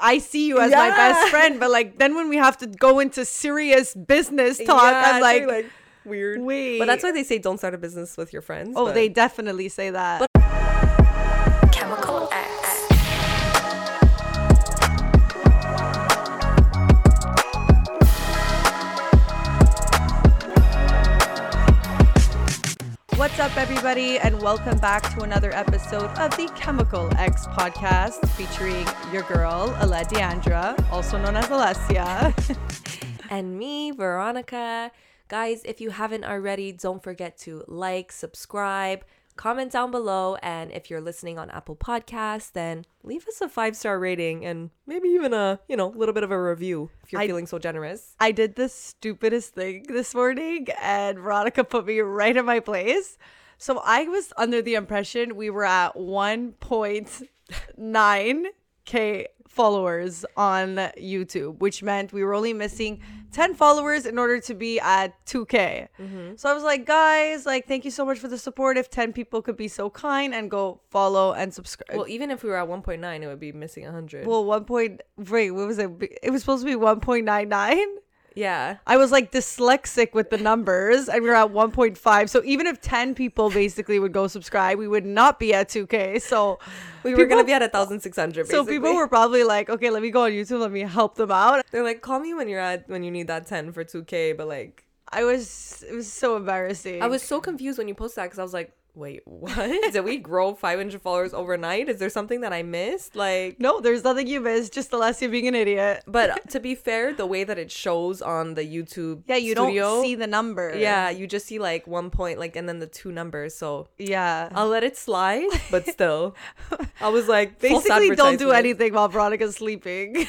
I see you as my best friend, but like then when we have to go into serious business talk, Yeah, I'm it's like, weird. wait. But that's why they say don't start a business with your friends. oh, but- they definitely say that. Chemical everybody, and welcome back to another episode of the Chemical X podcast featuring your girl, Ale Deandra, also known as Alessia. and me, Veronica. Guys, if you haven't already, don't forget to like, subscribe, comment down below, and if you're listening on Apple Podcasts, then leave us a five star rating and maybe even a you know little bit of a review if you're I- feeling so generous. I did the stupidest thing this morning, and Veronica put me right in my place. So I was under the impression we were at 1.9k followers on YouTube, which meant we were only missing 10 followers in order to be at 2k. Mm-hmm. So I was like, guys, like, thank you so much for the support. If 10 people could be so kind and go follow and subscribe. Well, even if we were at 1.9, it would be missing 100. Well, one point. Wait, what was it? It was supposed to be one point nine nine. Yeah. I was like dyslexic with the numbers, and we are at one point five. So even if ten people basically would go subscribe, we would not be at two k. So We were going to be at 1,600 So people were probably like, okay, let me go on YouTube, let me help them out. They're like, call me when you're at, when you need that 10 for 2K, but like, I was, it was so embarrassing. I was so confused when you posted that because I was like, wait, what? Did we grow 500 followers overnight? Is there something that I missed? Like, no, there's nothing you missed. Just Alessia being an idiot. but uh, to be fair, the way that it shows on the YouTube Yeah, you studio, don't see the number. Yeah, you just see like one point, like, and then the two numbers. So yeah. I'll let it slide, but still, I was like, Basically, don't do anything while Veronica's sleeping.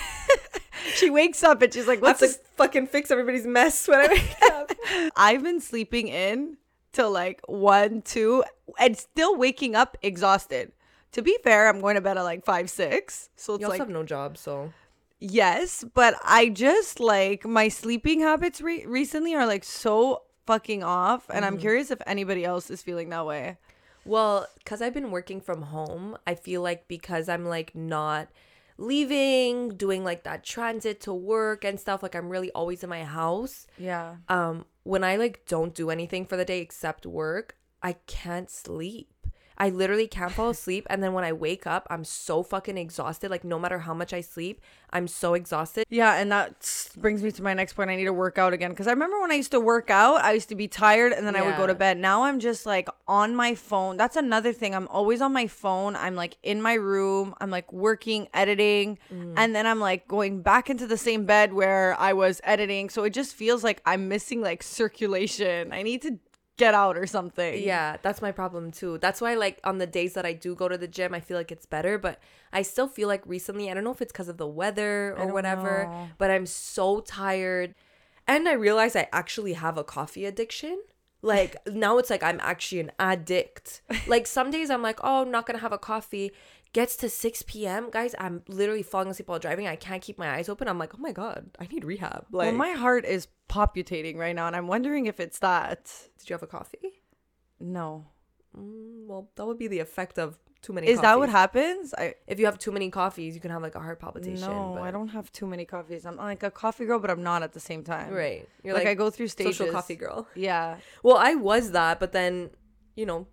she wakes up and she's like, I have "What's to this?" fucking fix everybody's mess when I wake up. I've been sleeping in till like one, two, and still waking up exhausted. To be fair, I'm going to bed at like five, six. So it's You also like, have no job, so yes, but I just like my sleeping habits re- recently are like so fucking off. And I'm curious if anybody else is feeling that way. Well, because I've been working from home, I feel like because I'm like not leaving, doing like that transit to work and stuff, like I'm really always in my house. Yeah. Um, when I like don't do anything for the day except work, I can't sleep. I literally can't fall asleep. And then when I wake up, I'm so fucking exhausted. Like, no matter how much I sleep, I'm so exhausted. Yeah, and that brings me to my next point. I need to work out again because I remember when I used to work out, I used to be tired and then I would go to bed. Now I'm just like on my phone. That's another thing. I'm always on my phone. I'm like in my room. I'm like working, editing, mm. and then I'm like going back into the same bed where I was editing. So it just feels like I'm missing like circulation. I need to get out or something. Yeah, that's my problem too. That's why, like, on the days that I do go to the gym, I feel like it's better, but I still feel like recently, I don't know if it's because of the weather or whatever, know. but I'm so tired. And I realize I actually have a coffee addiction. Like, now it's like I'm actually an addict. Like, some days I'm like, oh, I'm not gonna have a coffee. Gets to 6 p.m., guys, I'm literally falling asleep while driving. I can't keep my eyes open. I'm like, oh my God, I need rehab. Like, Well, my heart is palpitating right now, and I'm wondering if it's that. did you have a coffee? No. Mm, well, that would be the effect of too many Is that what happens? I if you have too many coffees, you can have like a heart palpitation. No, but- I don't have too many coffees. I'm like a coffee girl, but I'm not at the same time. Right, you're Like, like, I go through stages. social coffee girl. Yeah. Well, I was that, but then, you know,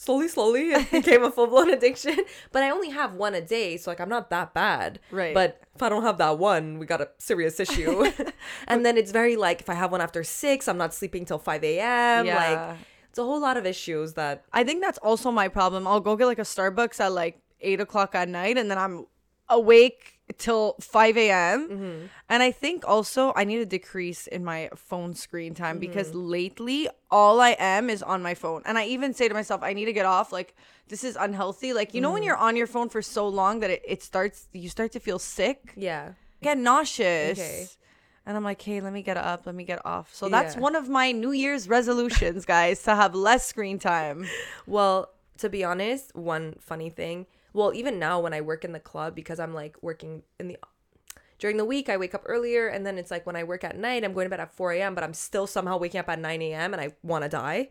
slowly, slowly, it became a full blown addiction. But I only have one a day, so like I'm not that bad. Right. But if I don't have that one, we got a serious issue. and then it's very like if I have one after six, I'm not sleeping till five a.m. Yeah. Like it's a whole lot of issues that. I think that's also my problem. I'll go get like a Starbucks at like eight o'clock at night, and then I'm awake till 5 a.m. Mm-hmm. And I think also I need to decrease in my phone screen time because Mm-hmm. lately all I am is on my phone. And I even say to myself, I need to get off. Like, this is unhealthy. Like, you know, Mm-hmm. when you're on your phone for so long that it, it starts, you start to feel sick, Yeah. get nauseous. Okay. And I'm like, hey, let me get up, let me get off. So that's Yeah. one of my New Year's resolutions, guys, to have less screen time. Well, to be honest, one funny thing. Well, even now when I work in the club because I'm like working in the during the week I wake up earlier and then it's like when I work at night I'm going to bed at 4 a.m. but I'm still somehow waking up at 9 a.m. and I want to die.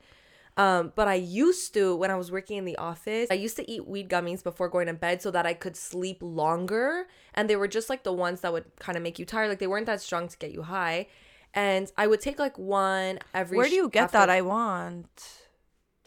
Um, but I used to when I was working in the office, I used to eat weed gummies before going to bed so that I could sleep longer. And they were just like the ones that would kind of make you tired. Like they weren't that strong to get you high. And I would take like one every. Where do you get after- that? I want.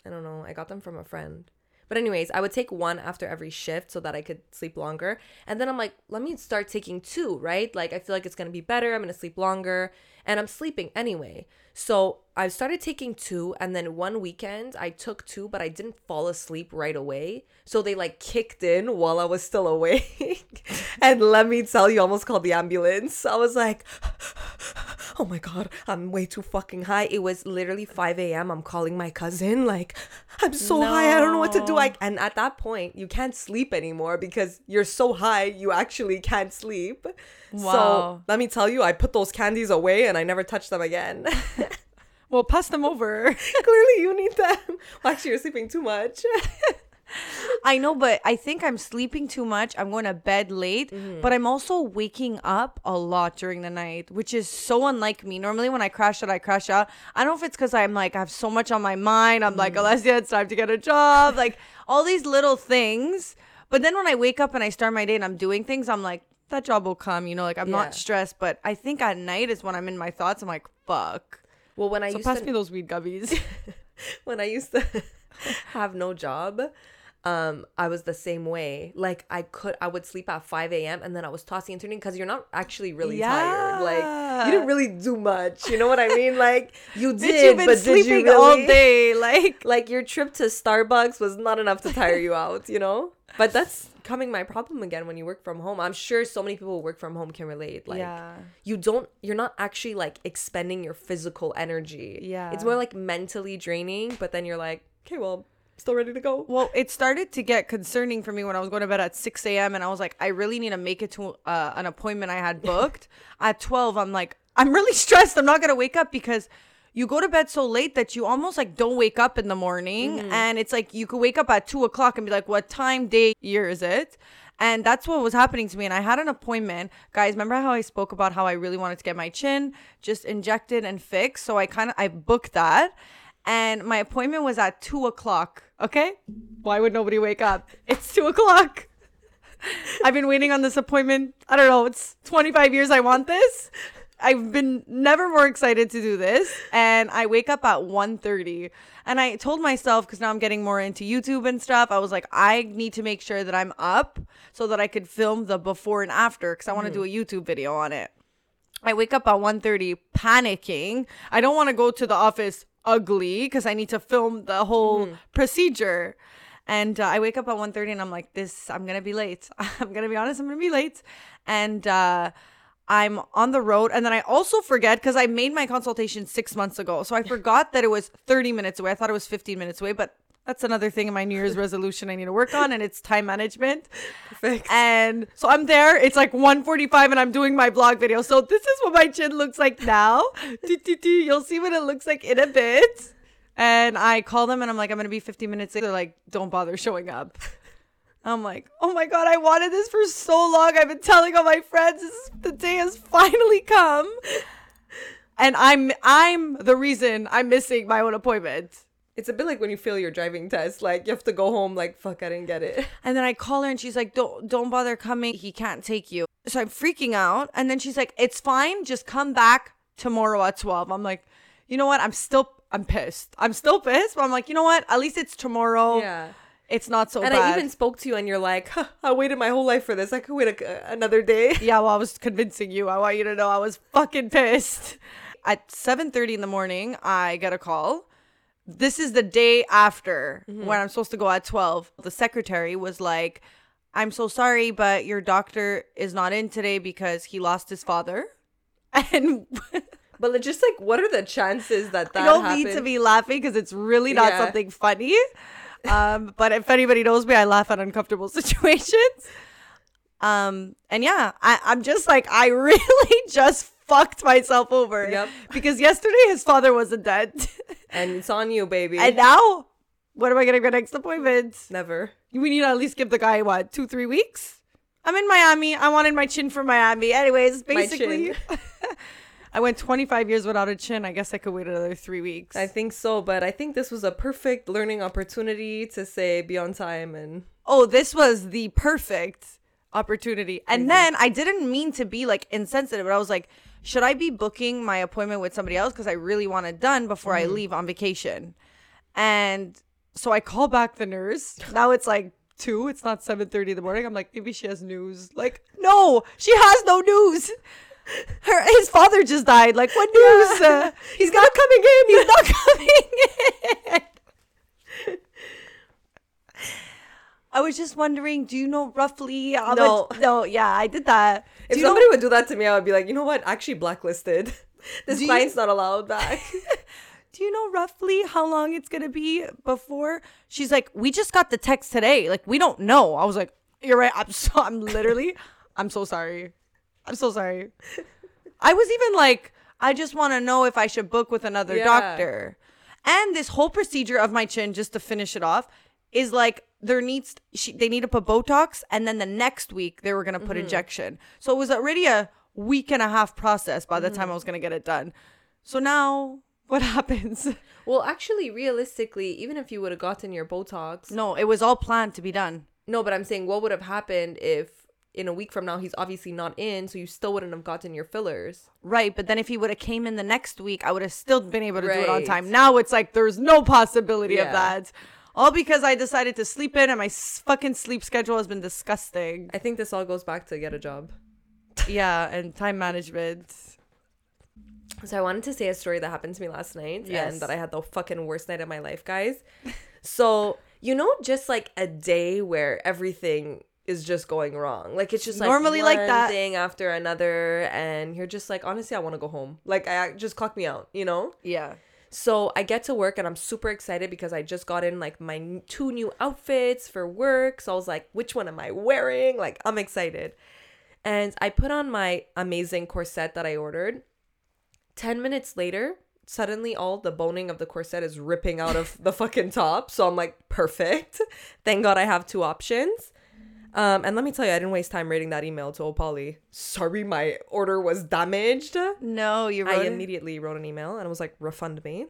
I don't know. I got them from a friend. But anyways, I would take one after every shift so that I could sleep longer. And then I'm like, let me start taking two, right? Like I feel like it's going to be better. I'm going to sleep longer and I'm sleeping anyway. So I started taking two and then one weekend I took two but I didn't fall asleep right away. So they like kicked in while I was still awake. and let me tell you, I almost called the ambulance. I was like, oh my god, I'm way too fucking high. It was literally 5 a.m. I'm calling my cousin, like, I'm so high, I don't know what to do. I, and at that point, you can't sleep anymore because you're so high, you actually can't sleep. Wow. So let me tell you, I put those candies away and I never touched them again. Well, pass them over. Clearly, you need them. Well, actually, you're sleeping too much. I know, but I think I'm sleeping too much. I'm going to bed late, Mm-hmm. but I'm also waking up a lot during the night, which is so unlike me. Normally, when I crash out, I crash out. I don't know if it's because I'm like, I have so much on my mind. I'm Mm. like, Alessia, it's time to get a job. like, all these little things. But then when I wake up and I start my day and I'm doing things, I'm like, that job will come, you know, like I'm Yeah. not stressed. But I think at night is when I'm in my thoughts. I'm like, fuck. Well, when I So used pass to me those weed gummies. when I used to have no job, um, I was the same way. Like I could, I would sleep at 5 a.m. and then I was tossing and turning because you're not actually really tired. Like you didn't really do much. You know what I mean? Like you did, you've been but did you sleeping really? all day. Like, Like your trip to Starbucks was not enough to tire you out. You know. But that's coming my problem again when you work from home. I'm sure so many people who work from home can relate. Like yeah. you don't you're not actually like expending your physical energy. Yeah. It's more like mentally draining, but then you're like, okay, well, still ready to go. Well, it started to get concerning for me when I was going to bed at 6 a.m. and I was like, I really need to make it to uh, an appointment I had booked. at 12, I'm like, I'm really stressed. I'm not going to wake up because you go to bed so late that you almost like don't wake up in the morning. And it's like you could wake up at 2 o'clock and be like, what time, day, year is it? And that's what was happening to me. And I had an appointment. Guys, remember how I spoke about how I really wanted to get my chin just injected and fixed? So I kind of, I booked that and my appointment was at two o'clock. Okay, why would nobody wake up? It's two o'clock. I've been waiting on this appointment. I don't know. It's 25 years I want this. I've been never more excited to do this. And I wake up at 1.30. And I told myself, because now I'm getting more into YouTube and stuff, I was like, I need to make sure that I'm up so that I could film the before and after because I want to hmm. do a YouTube video on it. I wake up at 1.30 panicking. I don't want to go to the office ugly because I need to film the whole procedure. And uh, I wake up at 1.30 and I'm like, this, I'm going to be late. I'm going to be honest, I'm going to be late. And uh, I'm on the road. And then I also forget because I made my consultation six months ago. So I forgot that it was 30 minutes away. I thought it was 15 minutes away, but that's another thing in my New Year's resolution I need to work on, and it's time management. Perfect. And so I'm there. It's like 1:45, and I'm doing my blog video. So this is what my chin looks like now. You'll see what it looks like in a bit. And I call them, and I'm like, I'm gonna be 50 minutes late. They're like, don't bother showing up. I'm like, oh my god, I wanted this for so long. I've been telling all my friends this is, the day has finally come, and I'm I'm the reason I'm missing my own appointment. It's a bit like when you fail your driving test. Like you have to go home. Like fuck, I didn't get it. And then I call her and she's like, "Don't don't bother coming. He can't take you." So I'm freaking out. And then she's like, "It's fine. Just come back tomorrow at 12." I'm like, "You know what? I'm still I'm pissed. I'm still pissed." But I'm like, "You know what? At least it's tomorrow. Yeah. It's not so bad. And bad." I even spoke to you, and you're like, huh, I waited my whole life for this. I could wait a, another day. yeah, well, I was convincing you. I want you to know I was fucking pissed. At 7:30 in the morning, I get a call. This is the day after when I'm supposed to go at 12. The secretary was like, "I'm so sorry, but your doctor is not in today because he lost his father." And But just like, what are the chances that that I don't happened? need to be laughing because it's really not Yeah. something funny. Um, but if anybody knows me, I laugh at uncomfortable situations. Um, and yeah, I, I'm just like, I really just fucked myself over. Yep. Because yesterday his father wasn't dead. And it's on you, baby. and now, what am I going to get next appointment? Never. We need to at least give the guy, what, two, three weeks? I'm in Miami. I wanted my chin for Miami. Anyways, basically, I went 25 years without a chin. I guess I could wait another three weeks. I think so, but I think this was a perfect learning opportunity to say be on time and oh, this was the perfect opportunity. And then I didn't mean to be like insensitive, but I was like, should I be booking my appointment with somebody else because I really want it done before I leave on vacation? And so I call back the nurse. Now it's like two. It's not seven thirty in the morning. I'm like, maybe she has news. Like, no, she has no news. Her his father just died. Like, what news? Uh, he's not coming in. he's not coming in. I was just wondering, do you know roughly how No. much? No, yeah, I did that. If you know- somebody would do that to me, I would be like, you know what? Actually blacklisted. This Do you- not allowed back. do you know roughly how long it's gonna be before she's like we just got the text today like we don't know i was like you're right i'm so i'm literally i'm so sorry i'm so sorry i was even like i just want to know if i should book with another Yeah. doctor and this whole procedure of my chin just to finish it off is like there needs she, they need to put botox and then the next week they were going to put mm-hmm. injection so it was already a week and a half process by the mm-hmm. time i was going to get it done so now what happens well, actually, realistically, even if you would have gotten your Botox, No, it was all planned to be done. no, but I'm saying what would have happened if in a week from now he's obviously not in, so you still wouldn't have gotten your fillers. Right, but then if he would have came in the next week, I would have still been able to do it on time. Now it's like there's no possibility of that. All because I decided to sleep in and my s- fucking sleep schedule has been disgusting. I think this all goes back to get a job. yeah, and time management. So I wanted to say a story that happened to me last night Yes. and that I had the fucking worst night of my life, guys. so, you know, just like a day where everything is just going wrong. Like it's just like Normally like that. thing after another and you're just like honestly I want to go home. Like I just clock me out, you know? Yeah. So I get to work and I'm super excited because I just got in like my two new outfits for work. So I was like, which one am I wearing? Like I'm excited. And I put on my amazing corset that I ordered. 10 minutes later, suddenly all the boning of the corset is ripping out of the fucking top. So I'm like, perfect. Thank God I have two options. Um, and let me tell you, I didn't waste time reading that email to Opali. Sorry, my order was damaged. No, you I it? immediately wrote an email and I was like, refund me.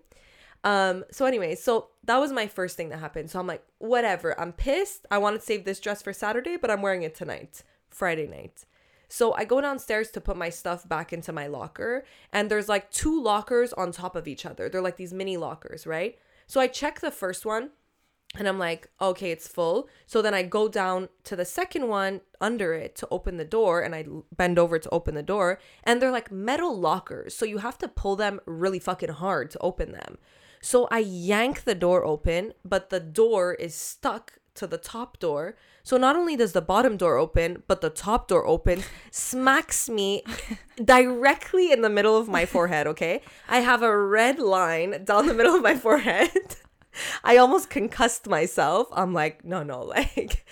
Um, so anyway, so that was my first thing that happened. So I'm like, whatever, I'm pissed. I want to save this dress for Saturday, but I'm wearing it tonight, Friday night. So I go downstairs to put my stuff back into my locker, and there's like two lockers on top of each other. They're like these mini lockers, right? So I check the first one and I'm like, okay, it's full. So then I go down to the second one under it to open the door and I bend over to open the door. And they're like metal lockers. So you have to pull them really fucking hard to open them. So I yank the door open, but the door is stuck to the top door. So not only does the bottom door open, but the top door opens, smacks me directly in the middle of my forehead, okay? I have a red line down the middle of my forehead. I almost concussed myself. I'm like, no, no, like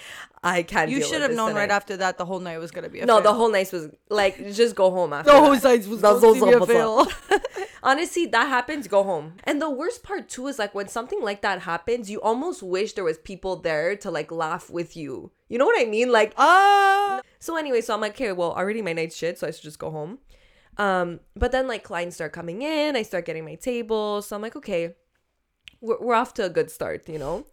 I can't. You should have known tonight. right after that the whole night was gonna be a No, the whole night was like, just go home after. the whole night was supposed to be a fail. Honestly, that happens, go home. And the worst part too is like when something like that happens, you almost wish there was people there to like laugh with you. You know what I mean? Like Ah, so anyway, so I'm like, okay, well, already my night's shit, so I should just go home. Um, but then like clients start coming in, I start getting my table, so I'm like, okay, we're, we're off to a good start, you know.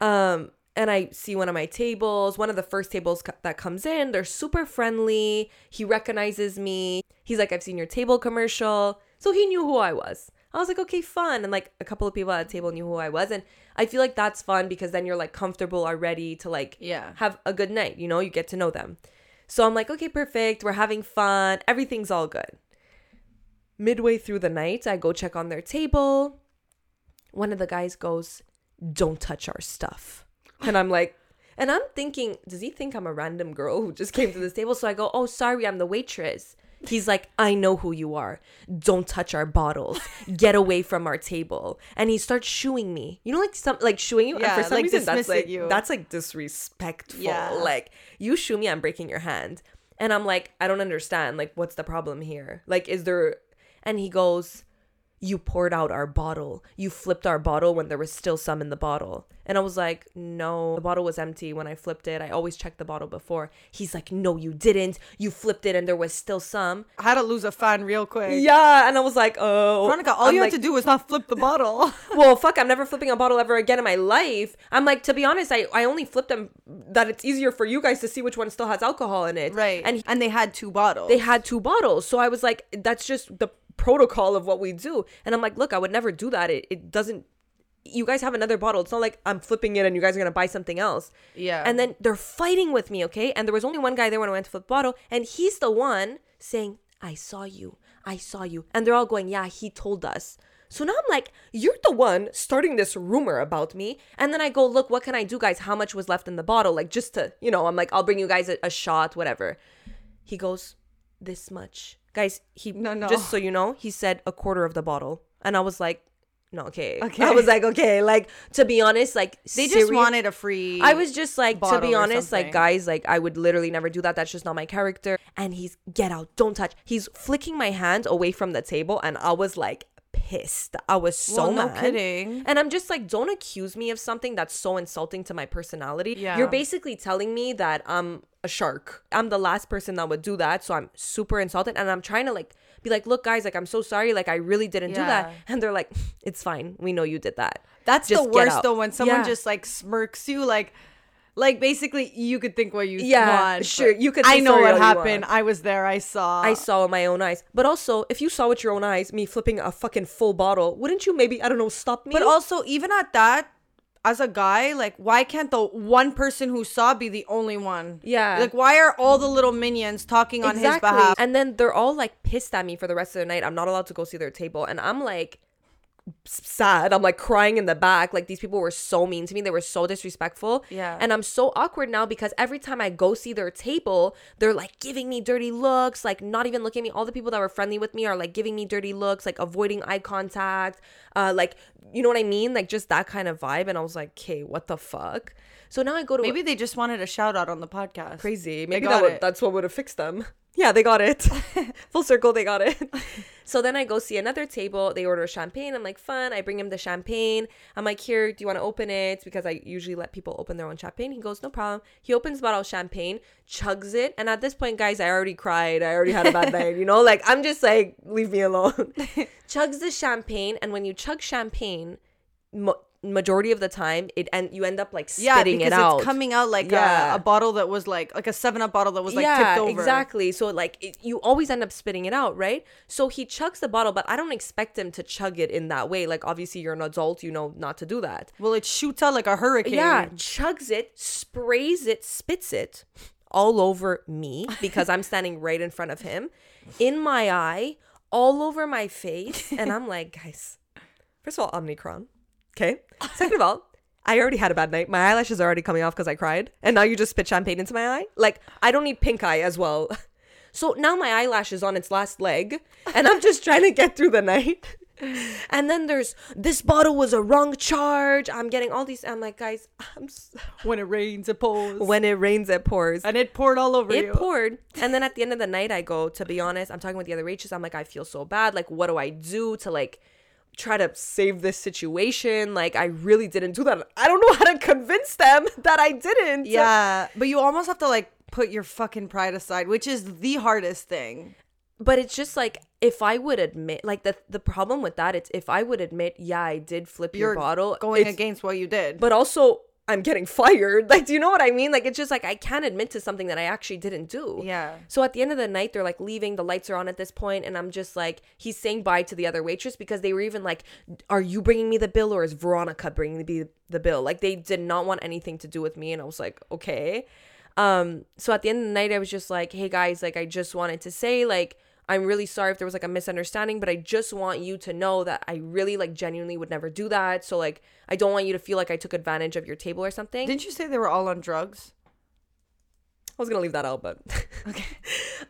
Um, and I see one of my tables, one of the first tables co- that comes in. They're super friendly. He recognizes me. He's like, I've seen your table commercial, so he knew who I was. I was like, okay, fun. And like a couple of people at the table knew who I was, and I feel like that's fun because then you're like comfortable already to like Yeah. have a good night, you know, you get to know them. So I'm like, okay, perfect. We're having fun. Everything's all good. Midway through the night, I go check on their table. One of the guys goes, Don't touch our stuff. And I'm like, and I'm thinking, does he think I'm a random girl who just came to this table? So I go, Oh, sorry, I'm the waitress. He's like, I know who you are. Don't touch our bottles. Get away from our table. And he starts shooing me. You know, like some like shooing you. Yeah, and for some like reason, that's like you. that's like disrespectful. Yeah. Like you shoo me, I'm breaking your hand. And I'm like, I don't understand. Like, what's the problem here? Like, is there? And he goes, you poured out our bottle. You flipped our bottle when there was still some in the bottle. And I was like, no, the bottle was empty when I flipped it. I always check the bottle before. He's like, no, you didn't. You flipped it and there was still some. I had to lose a fan real quick. Yeah. And I was like, oh. Veronica, all I'm you like, have to do is not flip the bottle. well, fuck, I'm never flipping a bottle ever again in my life. I'm like, to be honest, I, I only flipped them that it's easier for you guys to see which one still has alcohol in it. right. And And and they had two bottles. they had two bottles. So I was like, that's just the protocol of what we do. And I'm like, look, I would never do that. It, it doesn't, you guys have another bottle. It's not like I'm flipping it and you guys are going to buy something else. Yeah. And then they're fighting with me, okay? And there was only one guy there when I went to flip the bottle. And he's the one saying, I saw you. I saw you. And they're all going, yeah, he told us. So now I'm like, you're the one starting this rumor about me. And then I go, look, what can I do, guys? How much was left in the bottle? Like, just to, you know, I'm like, I'll bring you guys a, a shot, whatever. He goes, this much. Guys, he, No, no. just so you know, he said a quarter of the bottle. And I was like, no, okay. Okay. I was like, okay. Like, to be honest, like, they just seri- wanted a free. I was just like, to be honest, like guys, like I would literally never do that. That's just not my character. And he's get out, don't touch. He's flicking my hand away from the table, and I was like pissed. I was so Well, no mad. kidding. And I'm just like, don't accuse me of something that's so insulting to my personality. Yeah. You're basically telling me that I'm a shark. I'm the last person that would do that. So I'm super insulted. And I'm trying to like be like, look, guys, like I'm so sorry. Like I really didn't do that. And they're like, it's fine. We know you did that. That's Just the worst though when someone Yeah. just like smirks you like like basically you could think what you Yeah, want. sure, you could I know what happened. I was there. I saw. I saw with my own eyes. But also, if you saw with your own eyes me flipping a fucking full bottle, wouldn't you maybe, I don't know, stop me? But also even at that as a guy, like why can't the one person who saw be the only one? Yeah. Like why are all the little minions talking on his behalf? And then they're all like pissed at me for the rest of the night. I'm not allowed to go see their table. And I'm like sad. I'm like crying in the back. Like these people were so mean to me. They were so disrespectful. Yeah. And I'm so awkward now because every time I go see their table, they're like giving me dirty looks, like not even looking at me. All the people that were friendly with me are like giving me dirty looks, like avoiding eye contact. Uh like you know what I mean? Like just that kind of vibe. And I was like, okay, what the fuck? So now I go to Maybe they just wanted a shout out on the podcast. crazy. Maybe that would, that's what would have fixed them. Yeah, they got it. Full circle, they got it. so then I go see another table. They order champagne. I'm like, fun. I bring him the champagne. I'm like, here, do you want to open it? Because I usually let people open their own champagne. He goes, no problem. He opens the bottle of champagne, chugs it. And at this point, guys, I already cried. I already had a bad night. You know, like I'm just like, leave me alone. chugs the champagne. And when you chug champagne, mo- majority of the time, it and you end up like Yeah, spitting it out. it's coming out like Yeah. a, a bottle that was like like a seven up bottle that was like yeah, tipped over. exactly. So like it, you always end up spitting it out, right? So he chugs the bottle, but I don't expect him to chug it in that way. Like obviously you're an adult, you know not to do that. Well, it shoots out like a hurricane. Yeah, chugs it, sprays it, spits it all over me because I'm standing right in front of him, in my eye, all over my face, and I'm like, guys, first of all, Omnicron, okay. Second of all. I already had a bad night. My eyelashes are already coming off because I cried. And now you just spit champagne into my eye? Like, I don't need pink eye as well. So now my eyelash is on its last leg, and I'm just trying to get through the night. And then there's this bottle was a wrong charge. I'm getting all these. I'm like, guys, I'm s When it rains, it pours. when it rains, it pours. and it poured all over It you. poured. And then at the end of the night, I go, to be honest, I'm talking with the other waitress. I'm like, I feel so bad. Like, what do I do to like try to save this situation? Like, I really didn't do that. I don't know how to convince them that I didn't. Yeah, but you almost have to like put your fucking pride aside, which is the hardest thing. But it's just like if I would admit, like the the problem with that, it's if I would admit, yeah, I did flip your bottle, going against what you did. but also I'm getting fired. Like, do you know what I mean? Like, it's just like I can't admit to something that I actually didn't do. Yeah. So at the end of the night, they're like leaving. The lights are on at this point, and I'm just like, he's saying bye to the other waitress because they were even like, "Are you bringing me the bill, or is Veronica bringing me the bill?" Like, they did not want anything to do with me, and I was like, okay. Um. So at the end of the night, I was just like, hey guys, like I just wanted to say like. I'm really sorry if there was like a misunderstanding, but I just want you to know that I really like genuinely would never do that. So like I don't want you to feel like I took advantage of your table or something. Didn't you say they were all on drugs? I was gonna leave that out, but okay.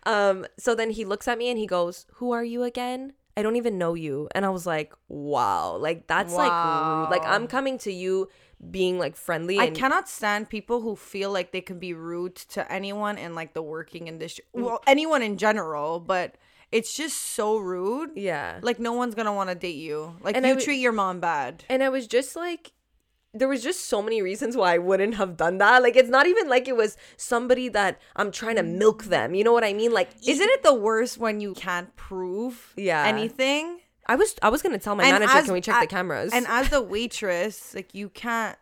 Um. So then he looks at me and he goes, "Who are you again? I don't even know you." And I was like, "Wow, like that's like rude. like I'm coming to you being like friendly." I cannot stand people who feel like they can be rude to anyone in like the working industry. Mm. Well, anyone in general, but it's just so rude. Yeah. Like no one's gonna want to date you. Like And you w- treat your mom bad. And I was just like, there was just so many reasons why I wouldn't have done that. Like, it's not even like it was somebody that I'm trying to milk them. You know what I mean? Like, Isn't it the worst when you can't prove Yeah. anything? I was I was gonna tell my And manager, as- can we check a- the cameras? And as a waitress, like you can't.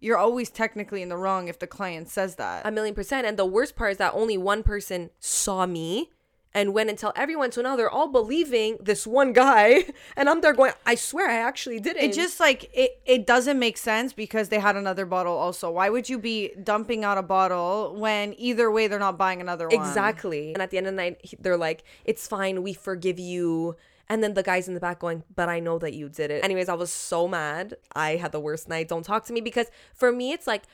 You're always technically in the wrong if the client says that. a million percent. And the worst part is that only one person saw me and went and tell everyone. So now they're all believing this one guy, and I'm there going, I swear I actually did it. it just like it it doesn't make sense because they had another bottle also. Why would you be dumping out a bottle when either way they're not buying another one? Exactly. And at the end of the night, they're like, it's fine. We forgive you. And then the guy's in the back going, but I know that you did it. Anyways, I was so mad. I had the worst night. Don't talk to me because for me, it's like,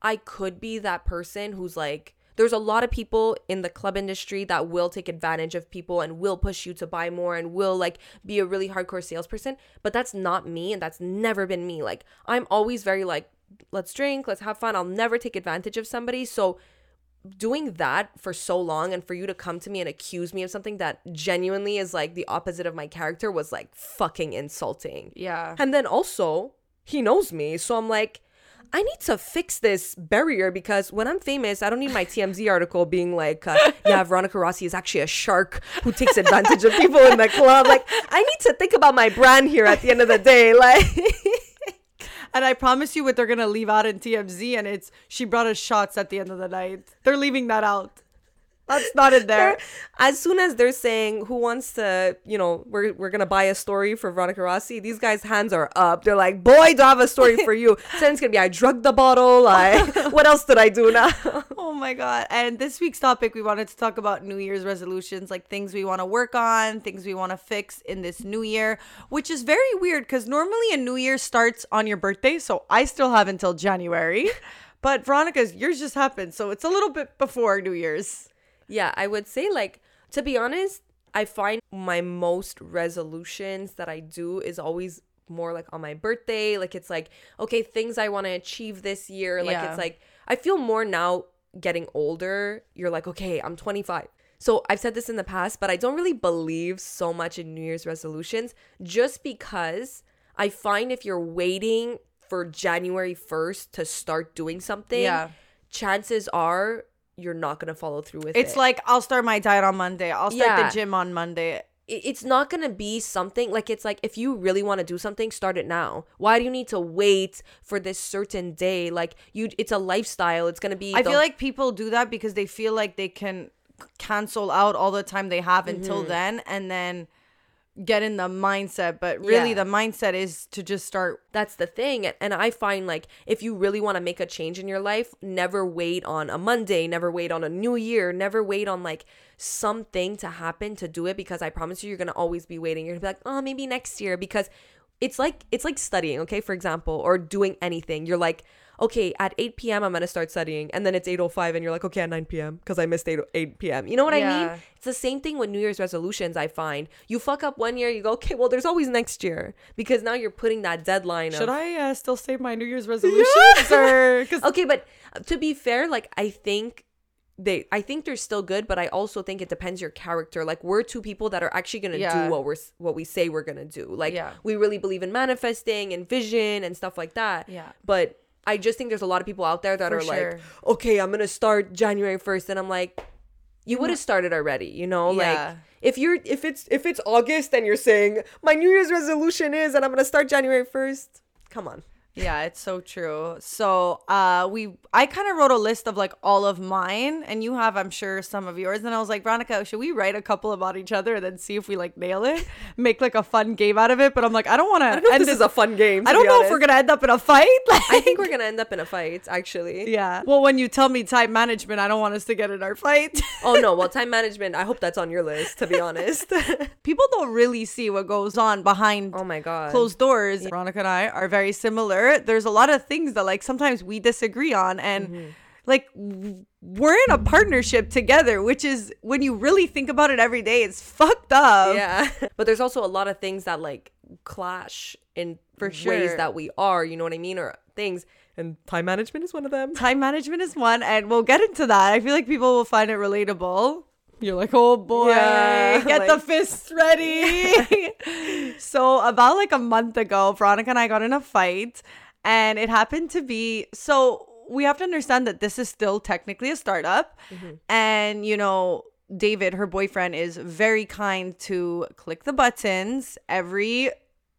I could be that person who's like, there's a lot of people in the club industry that will take advantage of people and will push you to buy more and will like be a really hardcore salesperson. But that's not me and that's never been me. Like, I'm always very like, let's drink, let's have fun. I'll never take advantage of somebody. So, doing that for so long and for you to come to me and accuse me of something that genuinely is like the opposite of my character was like fucking insulting. Yeah. And then also, he knows me. So I'm like, I need to fix this barrier because when I'm famous, I don't need my TMZ article being like, uh, yeah, Veronica Rossi is actually a shark who takes advantage of people in the club. Like, I need to think about my brand here at the end of the day. Like, And I promise you what they're gonna leave out in TMZ and it's she brought us shots at the end of the night. They're leaving that out. That's not in there. as soon as they're saying who wants to, you know, we're, we're gonna buy a story for Veronica Rossi, these guys' hands are up. They're like, boy, do I have a story for you. it's gonna be I drugged the bottle. I what else did I do now? Oh my god. And this week's topic we wanted to talk about New Year's resolutions, like things we want to work on, things we want to fix in this new year, which is very weird cuz normally a new year starts on your birthday, so I still have until January. But Veronica's yours just happened, so it's a little bit before New Year's. Yeah, I would say like to be honest, I find my most resolutions that I do is always more like on my birthday. Like it's like, okay, things I want to achieve this year. Like Yeah. it's like I feel more now getting older. You're like, okay, I'm 25. So I've said this in the past, but I don't really believe so much in New Year's resolutions just because I find if you're waiting for January 1st to start doing something, Yeah. chances are you're not to follow through with it. It's like I'll start my diet on Monday. I'll start Yeah. the gym on Monday. it's not going to be something like it's like if you really want to do something start it now why do you need to wait for this certain day like you it's a lifestyle it's going to be I the- feel like people do that because they feel like they can c- cancel out all the time they have until Mm-hmm. then and then get in the mindset. But really, Yeah. the mindset is to just start. that's the thing and- and i find like if you really want to make a change in your life never wait on a monday never wait on a new year never wait on like something to happen to do it because i promise you you're gonna always be waiting you're gonna be like oh maybe next year because it's like it's like studying okay for example or doing anything you're like okay at 8 p.m i'm gonna start studying and then it's 8.05 and you're like okay at 9 p.m because i missed 8, 8 p.m you know what i Yeah. mean it's the same thing with new year's resolutions i find you fuck up one year you go okay well there's always next year because now you're putting that deadline Should of, I uh, still save my New Year's resolutions? or okay but uh, to be fair like i think they i think they're still good but i also think it depends your character like we're two people that are actually gonna Yeah. do what we're what we say we're gonna do like Yeah. we really believe in manifesting and vision and stuff like that Yeah. but i just think there's a lot of people out there that For are sure. like okay i'm gonna start january 1st and i'm like you mm-hmm. would have started already you know Yeah. like if you're if it's if it's august and you're saying my new year's resolution is and i'm gonna start january 1st come on Yeah, it's so true. So, uh, we I kind of wrote a list of like all of mine, and you have, I'm sure, some of yours. And I was like, Veronica, should we write a couple about each other and then see if we like nail it, make like a fun game out of it? But I'm like, I don't want to. i don't know if this is a fun game I don't know if we're gonna end up in a fight. Like, i think we're gonna end up in a fight actually yeah. Well, when you tell me time management, I don't want us to get in our fight. Oh no, well time management, I hope that's on your list to be honest. People don't really see what goes on behind oh my god. closed doors. Veronica and I are very similar. There's a lot of things that like sometimes we disagree on and Mm-hmm. like we're in a partnership together, which is when you really think about it every day, it's fucked up. Yeah. But there's also a lot of things that like clash in For ways that we are, you know what I mean? Or things and time management is one of them. Time management is one and we'll get into that. I feel like people will find it relatable. You're like, oh boy, Yeah, get the fists ready. so about like a month ago, Veronica and I got in a fight, and it happened to be so we have to understand that this is still technically a startup, mm-hmm. and you know. David, her boyfriend, is very kind to click the buttons every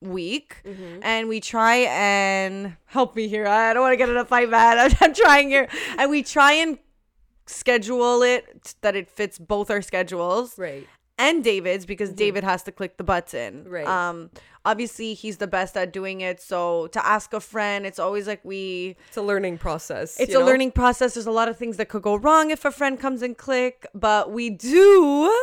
week mm-hmm. and we try and help me here. I don't want to get in a fight, man. I'm, I'm trying here. And we try and schedule it that it fits both our schedules Right. and David's because David has to click the button. Right. Um obviously he's the best at doing it. So to ask a friend, it's always like we It's a learning process. it's a know? learning process. There's a lot of things that could go wrong if a friend comes and click, but we do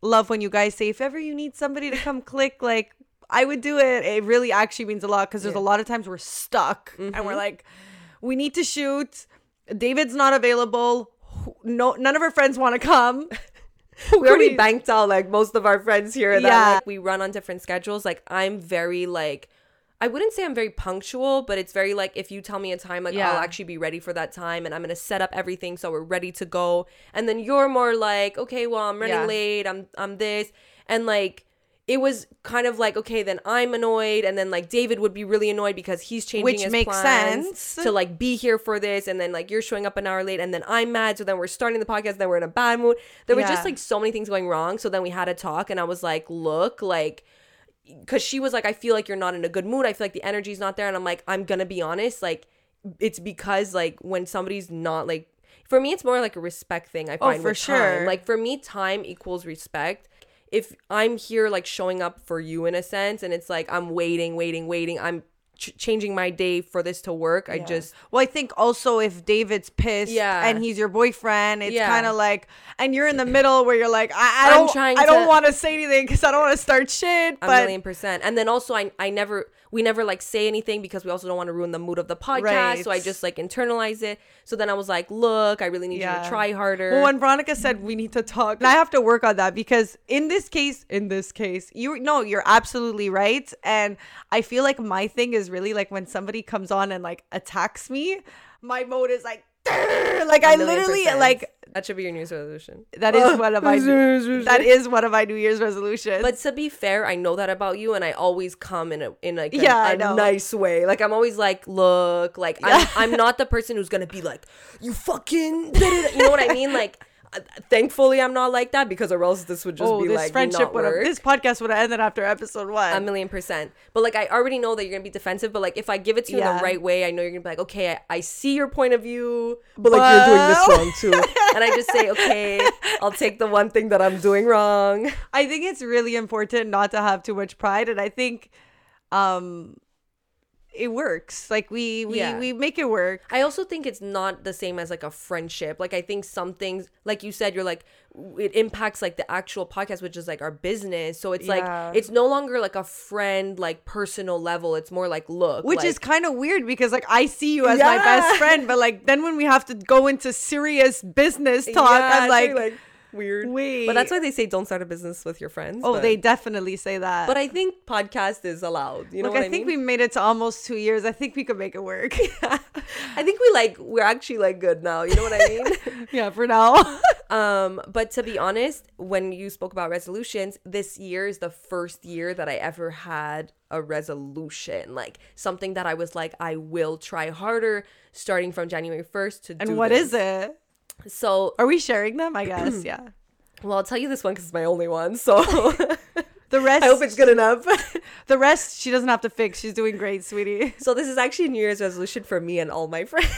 love when you guys say if ever you need somebody to come click like I would do it. It really actually means a lot because there's Yeah. a lot of times we're stuck and we're like we need to shoot. David's not available. No none of our friends want to come. We already banked out like most of our friends here that Yeah. like we run on different schedules like i'm very like i wouldn't say i'm very punctual but it's very like if you tell me a time like Yeah. i'll actually be ready for that time and i'm gonna set up everything so we're ready to go and then you're more like okay well i'm running Yeah. late i'm i'm this and like it was kind of like okay then i'm annoyed and then like david would be really annoyed because he's changing Which his makes plans sense. to like be here for this and then like you're showing up an hour late and then i'm mad so then we're starting the podcast then we're in a bad mood there Yeah. just like so many things going wrong so then we had a talk and i was like look like because she was like i feel like you're not in a good mood i feel like the energy's not there and i'm like i'm gonna be honest like it's because like when somebody's not like for me it's more like a respect thing i oh, find Oh, for sure. time. like for me time equals respect if i'm here like showing up for you in a sense and it's like i'm waiting waiting waiting i'm ch- changing my day for this to work i just Well, I think also if David's pissed Yeah. and he's your boyfriend, it's Yeah. kind of like, and you're in the middle where you're like, I, I I'm don't, trying I don't to- want to say anything because I don't want to start shit. a But million percent. And then also, I I never we never like say anything because we also don't want to ruin the mood of the podcast. So I just like internalize it. So then I was like, look, I really need you to try harder. well, when Veronica said we need to talk, and I have to work on that because in this case, in this case, you no, you're absolutely right. And I feel like my thing is really like when somebody comes on and like attacks me, my mode is like, like I literally percent. like that should be your New Year's resolution. that is one of my that is one of my New Year's resolutions. But to be fair, I know that about you, and I always come in a in like a, Yeah, I a know. nice way. Like I'm always like, look, like I'm, I'm not the person who's gonna be like, you fucking, you know what I mean? Like, uh, thankfully, I'm not like that because or else this would just oh, be this like friendship would have this podcast would have ended after episode one. a million percent. But like I already know that you're gonna be defensive. But like if I give it to you in the right way, I know you're gonna be like, okay, I, I see your point of view, but like you're doing this wrong too. and I just say, okay, I'll take the one thing that I'm doing wrong. I think it's really important not to have too much pride, and I think, um, it works. Like we we Yeah. we make it work. I also think it's not the same as like a friendship. Like I think some things, like you said, you're like it impacts like the actual podcast, which is like our business. So it's Yeah. like it's no longer like a friend, like personal level. It's more like look, Which like, is kind of weird because like I see you as my best friend, but like then when we have to go into serious business talk, Yeah, I'm like, weird. wait. But that's why they say don't start a business with your friends. oh, but- they definitely say that. But I think podcast is allowed. You know Look, what I I, think mean? we made it to almost two years. I think we could make it work. I think we like we're actually like good now. You know what I mean? yeah, for now. um, but to be honest, when you spoke about resolutions, this year is the first year that I ever had a resolution, like something that I was like, I will try harder starting from January first to. and what this. is it? So, Are we sharing them? I guess. yeah. well, I'll tell you this one because it's my only one. So The rest. I hope it's good enough. The rest she doesn't have to fix. She's doing great, sweetie. so this is actually a New Year's resolution for me and all my friends.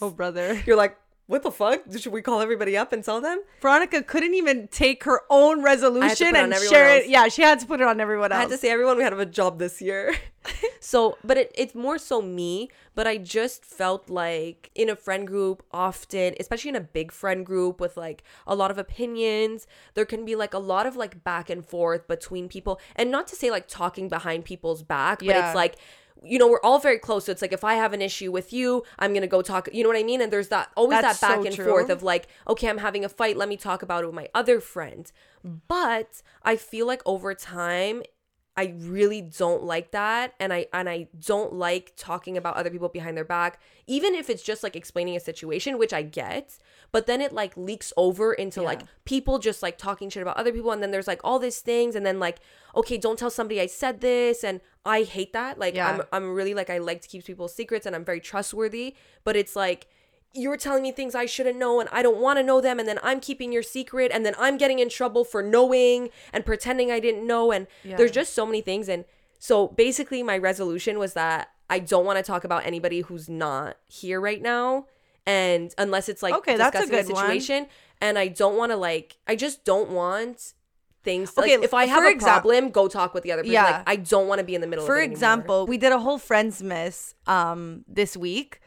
Oh, brother. You're like, what the fuck? Should we call everybody up and tell them? Veronica couldn't even take her own resolution and share else. it. Yeah, she had to put it on everyone else. I had to say everyone we had a job this year. so, but it, it's more so me, but I just felt like in a friend group often, especially in a big friend group with like a lot of opinions, there can be like a lot of like back and forth between people. And not to say like talking behind people's back, but Yeah. it's like you know, we're all very close. So it's like if I have an issue with you, I'm gonna go talk. You know what I mean? And there's that always That's that back so and true. forth of like, okay, I'm having a fight. Let me talk about it with my other friend. But I feel like over time, I really don't like that and I and I don't like talking about other people behind their back even if it's just like explaining a situation which I get but then it like leaks over into like people just like talking shit about other people and then there's like all these things and then like okay don't tell somebody I said this and I hate that like Yeah. I'm I'm really like I like to keep people's secrets and I'm very trustworthy but it's like you're telling me things I shouldn't know and I don't want to know them and then I'm keeping your secret and then I'm getting in trouble for knowing and pretending I didn't know and Yeah. there's just so many things and so basically my resolution was that I don't want to talk about anybody who's not here right now and unless it's like Okay, that's a good one. situation and I don't want to like I just don't want things Okay, like if I have a exam- problem go talk with the other person Yeah. like I don't want to be in the middle for of it example we did a whole friends miss um this week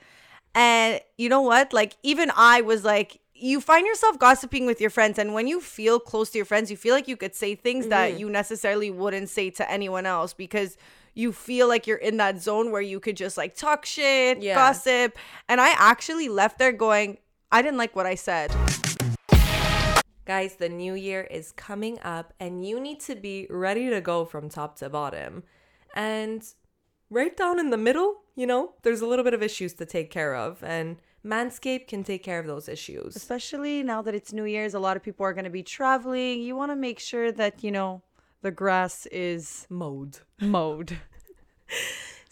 and you know what like even i was like you find yourself gossiping with your friends and when you feel close to your friends you feel like you could say things Mm-hmm. that you necessarily wouldn't say to anyone else because you feel like you're in that zone where you could just like talk shit Yeah. gossip and i actually left there going i didn't like what i said Guys, the new year is coming up and you need to be ready to go from top to bottom. And right down in the middle, you know, there's a little bit of issues to take care of and Manscaped can take care of those issues. especially now that it's new year's a lot of people are going to be traveling you want to make sure that you know the grass is Mode. mowed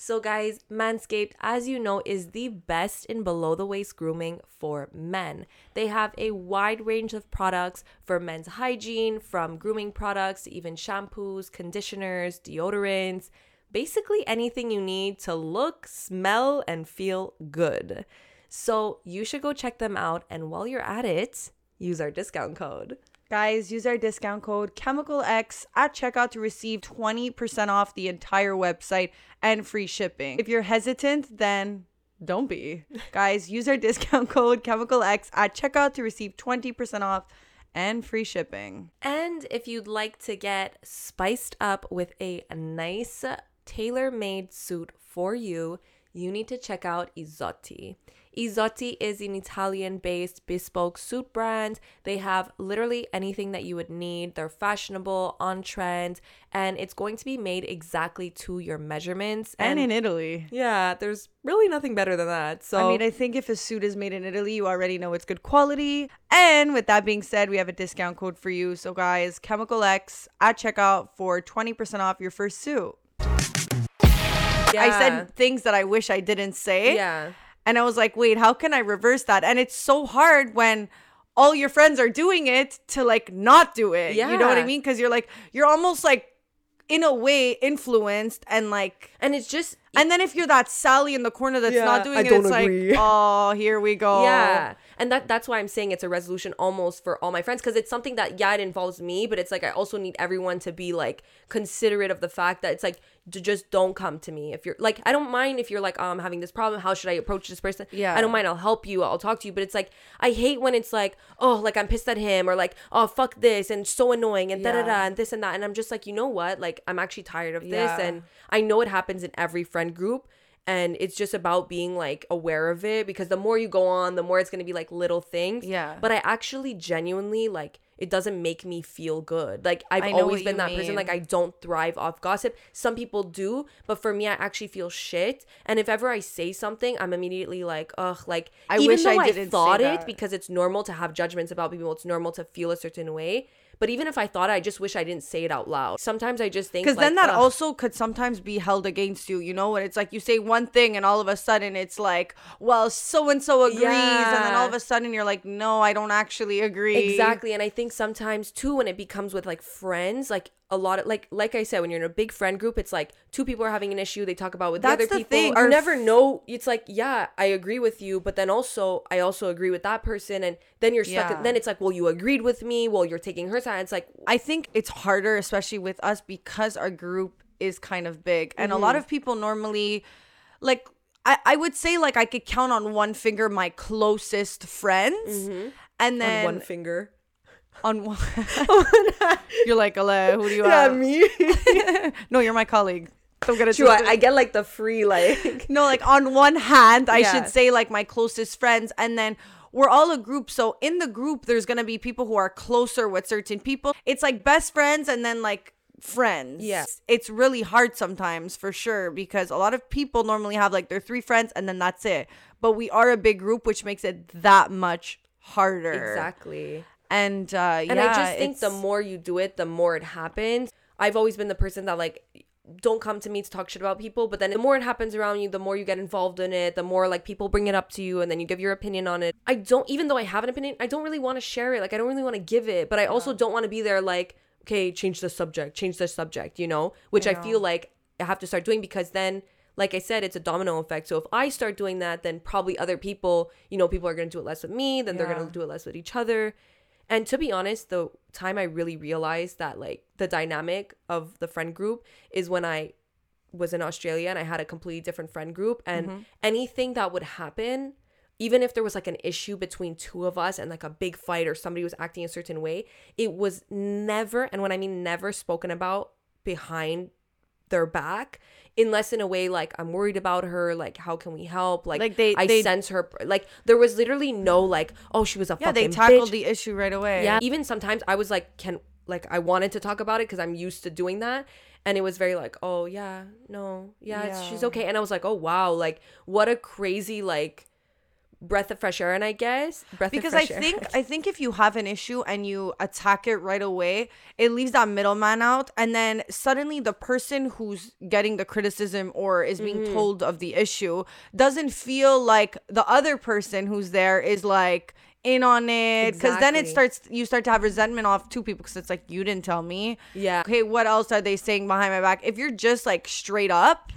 So, guys, Manscaped, as you know, is the best in below the waist grooming for men. They have a wide range of products for men's hygiene, from grooming products even shampoos, conditioners, deodorants, basically anything you need to look, smell, and feel good. So, you should go check them out. And while you're at it, use our discount code. Guys, use our discount code ChemicalX at checkout to receive 20% off the entire website and free shipping. If you're hesitant, then don't be. Guys, use our discount code ChemicalX at checkout to receive 20% off and free shipping. And if you'd like to get spiced up with a nice tailor made suit for you, you need to check out Izotti. Izotti is an Italian based bespoke suit brand. They have literally anything that you would need. They're fashionable, on trend, and it's going to be made exactly to your measurements. And in Italy. yeah, there's really nothing better than that. So I mean, I think if a suit is made in Italy, you already know it's good quality. And with that being said, we have a discount code for you. So, guys, Chemical X at checkout for 20% off your first suit. I said things that I wish I didn't say. yeah. And I was like, wait, how can I reverse that? And it's so hard when all your friends are doing it to like not do it. Yeah. You know what I mean? Because you're like, you're almost like in a way influenced and like And it's just and then if you're that Sally in the corner that's Yeah, not doing I it, it's agree. like, oh, here we go. Yeah. And that that's why I'm saying it's a resolution almost for all my friends because it's something that yeah, it involves me, but it's like I also need everyone to be like considerate of the fact that it's like to just don't come to me if you're like I don't mind if you're like oh, I'm having this problem, how should I approach this person? Yeah. I don't mind, I'll help you, I'll talk to you, but it's like I hate when it's like oh like I'm pissed at him or like oh fuck this and so annoying and da da da and this and that. And I'm just like you know what? Like I'm actually tired of this Yeah. and I know it happens in every friend group and it's just about being like aware of it because the more you go on the more it's going to be like little things. Yeah. but i actually genuinely like it doesn't make me feel good. Like i've I always been that person like i don't thrive off gossip. Some people do but for me i actually feel shit. And if ever i say something i'm immediately like ugh like I even wish though I i, didn't say thought it because it's normal to have judgments about people it's normal to feel a certain way but even if i thought i just wish i didn't say it out loud sometimes i just think Because then that ugh. also could sometimes be held against you, you know? And it's like you say one thing and all of a sudden it's like, well, so and so agrees. And then all of a sudden you're like, no, I don't actually agree. Exactly. And I think sometimes too when it becomes with like friends, like a lot of like like I said, when you're in a big friend group, it's like two people are having an issue, they talk about with the other the people. thing, You our never know. It's like, yeah, I agree with you, but then also I also agree with that person and then you're stuck Yeah. then it's like, well, you agreed with me, well, you're taking her side. It's like I think it's harder, especially with us, because our group is kind of big. And a lot Mm-hmm. of people normally, like, I, I would say, like, I could count on one finger my closest friends. And then Mm-hmm. on one finger. On one, you're like, Ale, who do you Yeah, have? me. No, you're my colleague. Don't get it True, I. I get like the free like No, like on one hand, I Yeah. should say like my closest friends, and then we're all a group. So in the group, there's gonna be people who are closer with certain people. It's like best friends, and then like friends. Yeah. It's really hard sometimes for sure because a lot of people normally have like their three friends and then that's it. But we are a big group, which makes it that much harder. Exactly. And uh And yeah, I just think the more you do it, the more it happens. I've always been the person that like don't come to me to talk shit about people, but then the more it happens around you, the more you get involved in it, the more like people bring it up to you and then you give your opinion on it. I don't even though I have an opinion, I don't really want to share it. Like I don't really want to give it, but I also don't want to be there like, okay, change the subject, change the subject, you know? Which I feel like I have to start doing because then like I said, it's a domino effect. So if I start doing that, then probably other people, you know, people are going to do it less with me, then they're going to do it less with each other. And to be honest, the time I really realized that like the dynamic of the friend group is when I was in Australia and I had a completely different friend group. And mm-hmm. anything that would happen even if there was like an issue between two of us and like a big fight or somebody was acting a certain way, it was never, and when I mean never spoken about behind their back, unless in a way like I'm worried about her, like how can we help? Like, Like, they- I they- sense her like there was literally no like, oh she was a yeah, they tackled bitch. the issue right away. Yeah. Even sometimes I was like, can like I wanted to talk about it because I'm used to doing that. And it was very like, oh yeah, no, yeah, It's, she's okay. And I was like, oh wow, like what a crazy like breath of fresh air. And I guess breath because of I fresh air. think I think if you have an issue and you attack it right away, it leaves that middleman out, and then suddenly the person who's getting the criticism or is being Mm-hmm. told of the issue doesn't feel like the other person who's there is like in on it because then it starts you start to have resentment off two people because it's like you didn't tell me Yeah. okay what else are they saying behind my back if you're just like straight up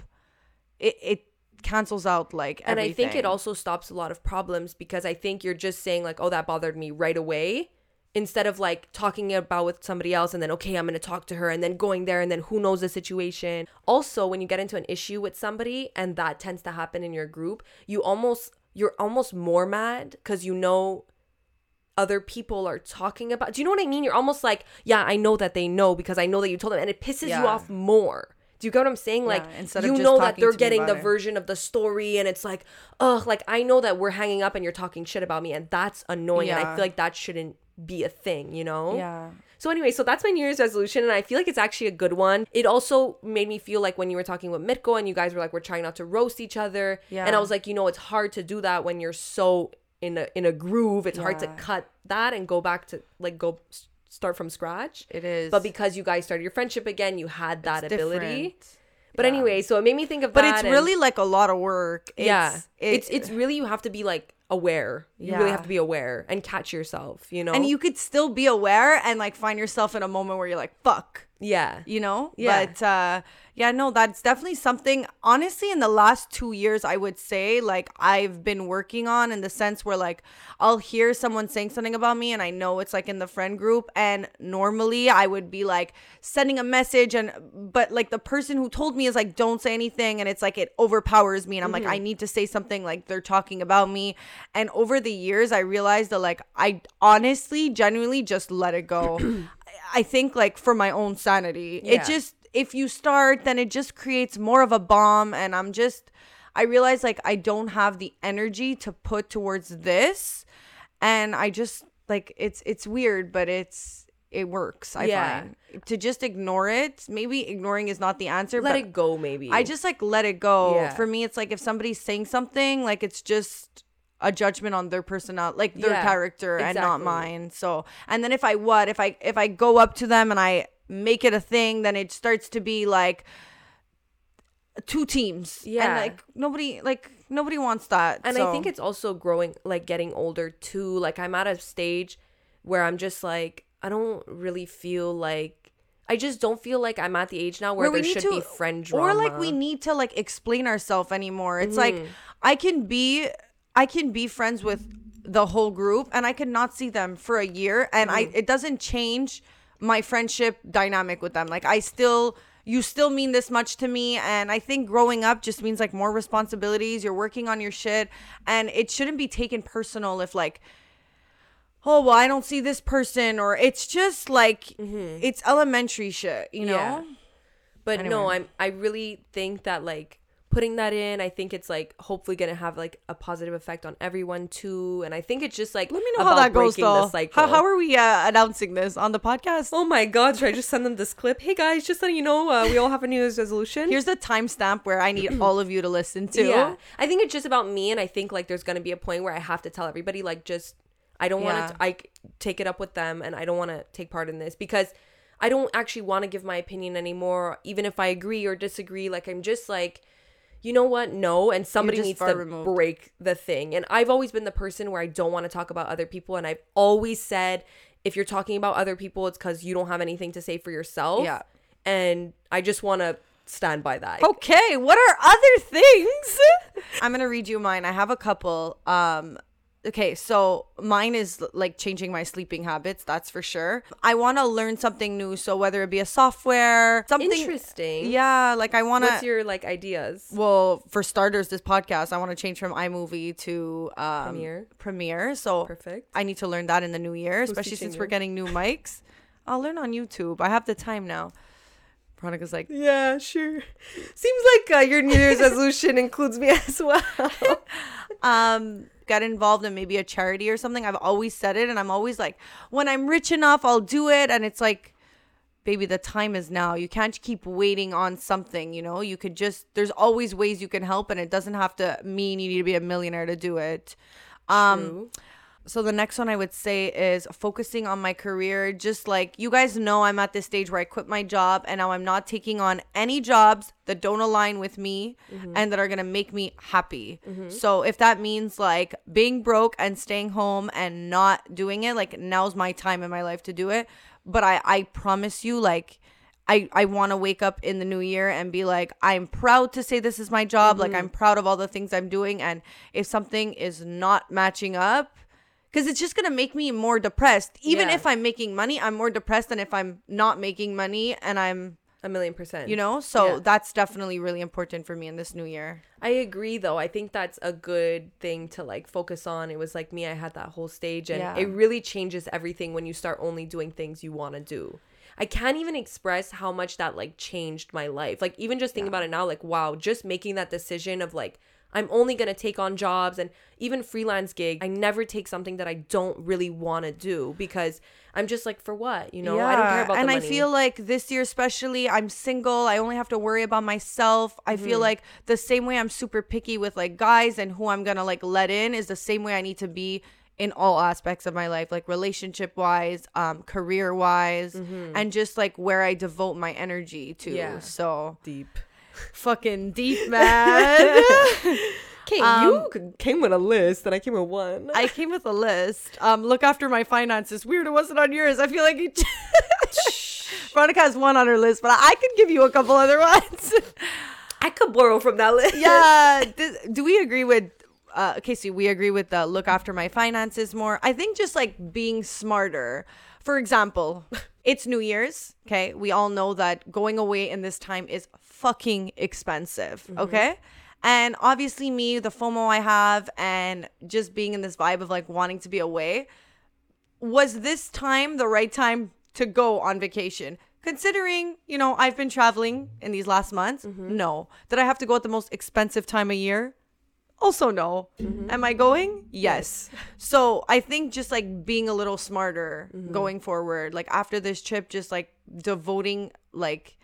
it it cancels out like and I think it also stops a lot of problems because I think you're just saying like, oh, that bothered me right away. Instead of like talking about with somebody else and then okay, I'm gonna talk to her and then going there and then who knows the situation. Also, when you get into an issue with somebody and that tends to happen in your group, you almost you're almost more mad because you know other people are talking about. Do you know what I mean? You're almost like, yeah, I know that they know because I know that you told them, and it pisses you off more. Do you get what I'm saying? Like, instead of you know that they're getting the it. version of the story, and it's like, ugh, like I know that we're hanging up and you're talking shit about me, and that's annoying. And I feel like that shouldn't be a thing, you know? yeah So anyway, so that's my New Year's resolution, and I feel like it's actually a good one. It also made me feel like when you were talking with Mitko and you guys were like, we're trying not to roast each other, Yeah. and I was like, you know, it's hard to do that when you're so in a in a groove. It's hard to cut that and go back to like go start from scratch. it is But because you guys started your friendship again, you had that It's ability. different. But Yeah. anyway, so it made me think of but it's really like a lot of work it's, yeah, it- it's it's really you have to be like aware. You really have to be aware and catch yourself. You know, and you could still be aware and like find yourself in a moment where you're like fuck yeah, you know? Yeah. but uh yeah no that's definitely something honestly in the last two years i would say like i've been working on in the sense where like i'll hear someone saying something about me and i know it's like in the friend group and normally i would be like sending a message and but like the person who told me is like don't say anything and it's like it overpowers me and i'm like i need to say something like they're talking about me. And over the years i realized that like i honestly genuinely just let it go I think like for my own sanity. Yeah. It just if you start then it just creates more of a bomb and I'm just I realize like I don't have the energy to put towards this and I just like it's it's weird but it's it works I Yeah. find. To just ignore it, maybe ignoring is not the answer let but it go. Maybe I just like let it go. Yeah. For me it's like if somebody's saying something like it's just a judgment on their personality like their Yeah, character and not mine so and then if i what if i if i go up to them and i make it a thing then it starts to be like two teams Yeah. and like nobody like nobody wants that and I think it's also growing, like getting older too. Like I'm at a stage where I'm just like I don't really feel like I just don't feel like I'm at the age now where, Where we there need should to- be friend drama. or like we need to like explain ourselves anymore it's like Mm-hmm. i can be i can be friends with the whole group and i could not see them for a year and i Mm-hmm. it doesn't change my friendship dynamic with them like i still you still mean this much to me and i think growing up just means like more responsibilities you're working on your shit and it shouldn't be taken personal if like oh well i don't see this person or it's just like it's elementary shit you know Mm-hmm. Yeah. But no, I'm I really think that like putting that in. I think it's like hopefully gonna have like a positive effect on everyone too. And I think it's just like Let me know how that goes though. How, how are we uh, announcing this on the podcast? Oh my god, should I just send them this clip? Hey guys, just letting you know uh, we all have a New Year's resolution. Here's the timestamp where I need all of you to listen to. Yeah. I think it's just about me and I think like there's going to be a point where I have to tell everybody like just I don't Yeah. want to I take it up with them and I don't want to take part in this because I don't actually want to give my opinion anymore even if I agree or disagree like I'm just like you know what? No, and somebody needs to removed. break the thing. And I've always been the person where I don't want to talk about other people and I've always said if you're talking about other people it's cuz you don't have anything to say for yourself. Yeah. And I just want to stand by that. Okay, what are other things? I'm gonna read you mine. I have a couple. Um, okay, so mine is like changing my sleeping habits. That's for sure. I want to learn something new. So whether it be a software, something Interesting. Yeah, like I want to What's your like ideas? well, for starters, this podcast, I want to change from iMovie to um, Premiere. Premiere. So Perfect. I need to learn that in the new year, especially teaching since we're getting new mics. I'll learn on YouTube. I have the time now. Veronica's like, Yeah, sure. Seems like uh, your New Year's resolution includes me as well. um get involved in maybe a charity or something i've always said it and i'm always like when i'm rich enough i'll do it. And it's like baby the time is now. You can't keep waiting on something you know? You could just there's always ways you can help and it doesn't have to mean you need to be a millionaire to do it. Um True. So the next one I would say is focusing on my career. Just like you guys know, I'm at this stage where I quit my job and now I'm not taking on any jobs that don't align with me mm-hmm. and that are gonna make me happy. Mm-hmm. So if that means like being broke and staying home and not doing it, like now's my time in my life to do it. But I I promise you, like. I, I want to wake up in the new year and be like, I'm proud to say this is my job. Like, mm-hmm. I'm proud of all the things I'm doing. And if something is not matching up, because it's just going to make me more depressed. Even Yeah. if I'm making money, I'm more depressed than if I'm not making money and I'm, A million percent. you know? So Yeah. that's definitely really important for me in this new year. I agree though. I think that's a good thing to like focus on. It was like me, I had that whole stage and Yeah. it really changes everything when you start only doing things you want to do. I can't even express how much that like changed my life. Like even just thinking about it now like wow, just making that decision of like I'm only going to take on jobs and even freelance gig. I never take something that I don't really want to do because I'm just like for what? You know, I don't care about and I feel like this year especially, I'm single. I only have to worry about myself. I Mm-hmm. feel like the same way I'm super picky with like guys and who I'm gonna like let in is the same way I need to be in all aspects of my life, like relationship wise, um, career wise, and just like where I devote my energy to. Mm-hmm. Yeah. So deep. Fucking deep, man. Okay, Um, you came with a list and I came with one. I came with a list. Um, look after my finances. Weird, it wasn't on yours. I feel like you. Veronica has one on her list, but I could give you a couple other ones. I could borrow from that list. yeah. Do, do we agree with? Uh, Casey, we agree with the look after my finances more. I think just like being smarter. For example, it's New Year's. Okay, we all know that going away in this time is fucking expensive. Mm-hmm. Okay. And obviously, me, the FOMO I have, and just being in this vibe of like wanting to be away, was this time the right time to go on vacation? Considering, you know, I've been traveling in these last months, mm-hmm. no. Did I have to go at the most expensive time of year? Also, no. Am I going? Yes. So I think just like being a little smarter going forward, like after this trip, just like devoting like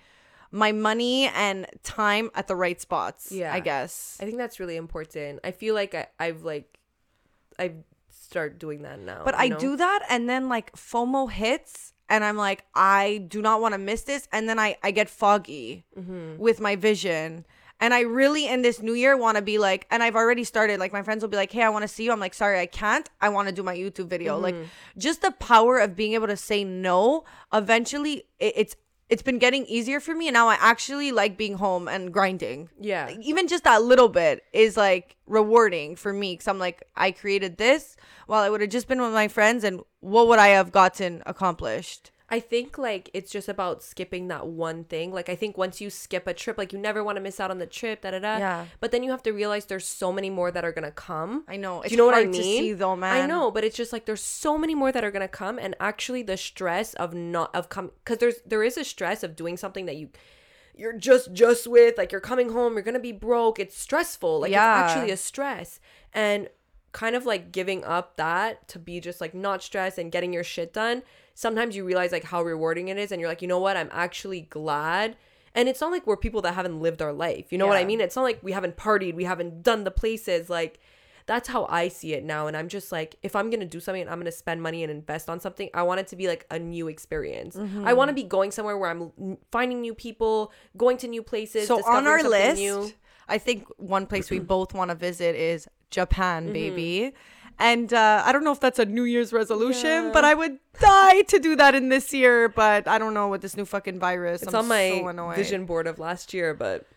my money and time at the right spots. Yeah. I guess. I think that's really important. I feel like I, I've like I've start doing that now. But I know? do that and then like FOMO hits and I'm like, I do not want to miss this. And then I, I get foggy Mm-hmm. with my vision. And I really in this new year want to be like, and I've already started, like my friends will be like, hey, I want to see you. I'm like, sorry, I can't. I want to do my YouTube video. Like Mm-hmm. just the power of being able to say no, eventually it, it's, it's been getting easier for me. And now I actually like being home and grinding Yeah. like, even just that little bit is like rewarding for me because I'm like, I created this while I would have just been with my friends, and what would I have gotten accomplished? I think like it's just about skipping that one thing. Like I think once you skip a trip, like you never want to miss out on the trip, da da da. Yeah. But then you have to realize there's so many more that are gonna come. I know. It's Do you know what I mean? see though, man. I know, but it's just like there's so many more that are gonna come, and actually the stress of not of come because there's there is a stress of doing something that you you're just just with like you're coming home you're gonna be broke it's stressful like Yeah. it's actually a stress and kind of like giving up that to be just like not stressed and getting your shit done sometimes you realize like how rewarding it is and you're like you know what i'm actually glad and it's not like we're people that haven't lived our life you know what i mean it's not like we haven't partied we haven't done the places like that's how I see it now. And I'm just like, if I'm gonna do something and I'm gonna spend money and invest on something, I want it to be like a new experience. Mm-hmm. I want to be going somewhere where I'm finding new people, going to new places. So on our list, new. I think one place we both want to visit is Japan, Mm-hmm. baby. And uh, I don't know if that's a New Year's resolution, but I would die to do that in this year. But I don't know with this new fucking virus. it's I'm on my so vision board of last year, but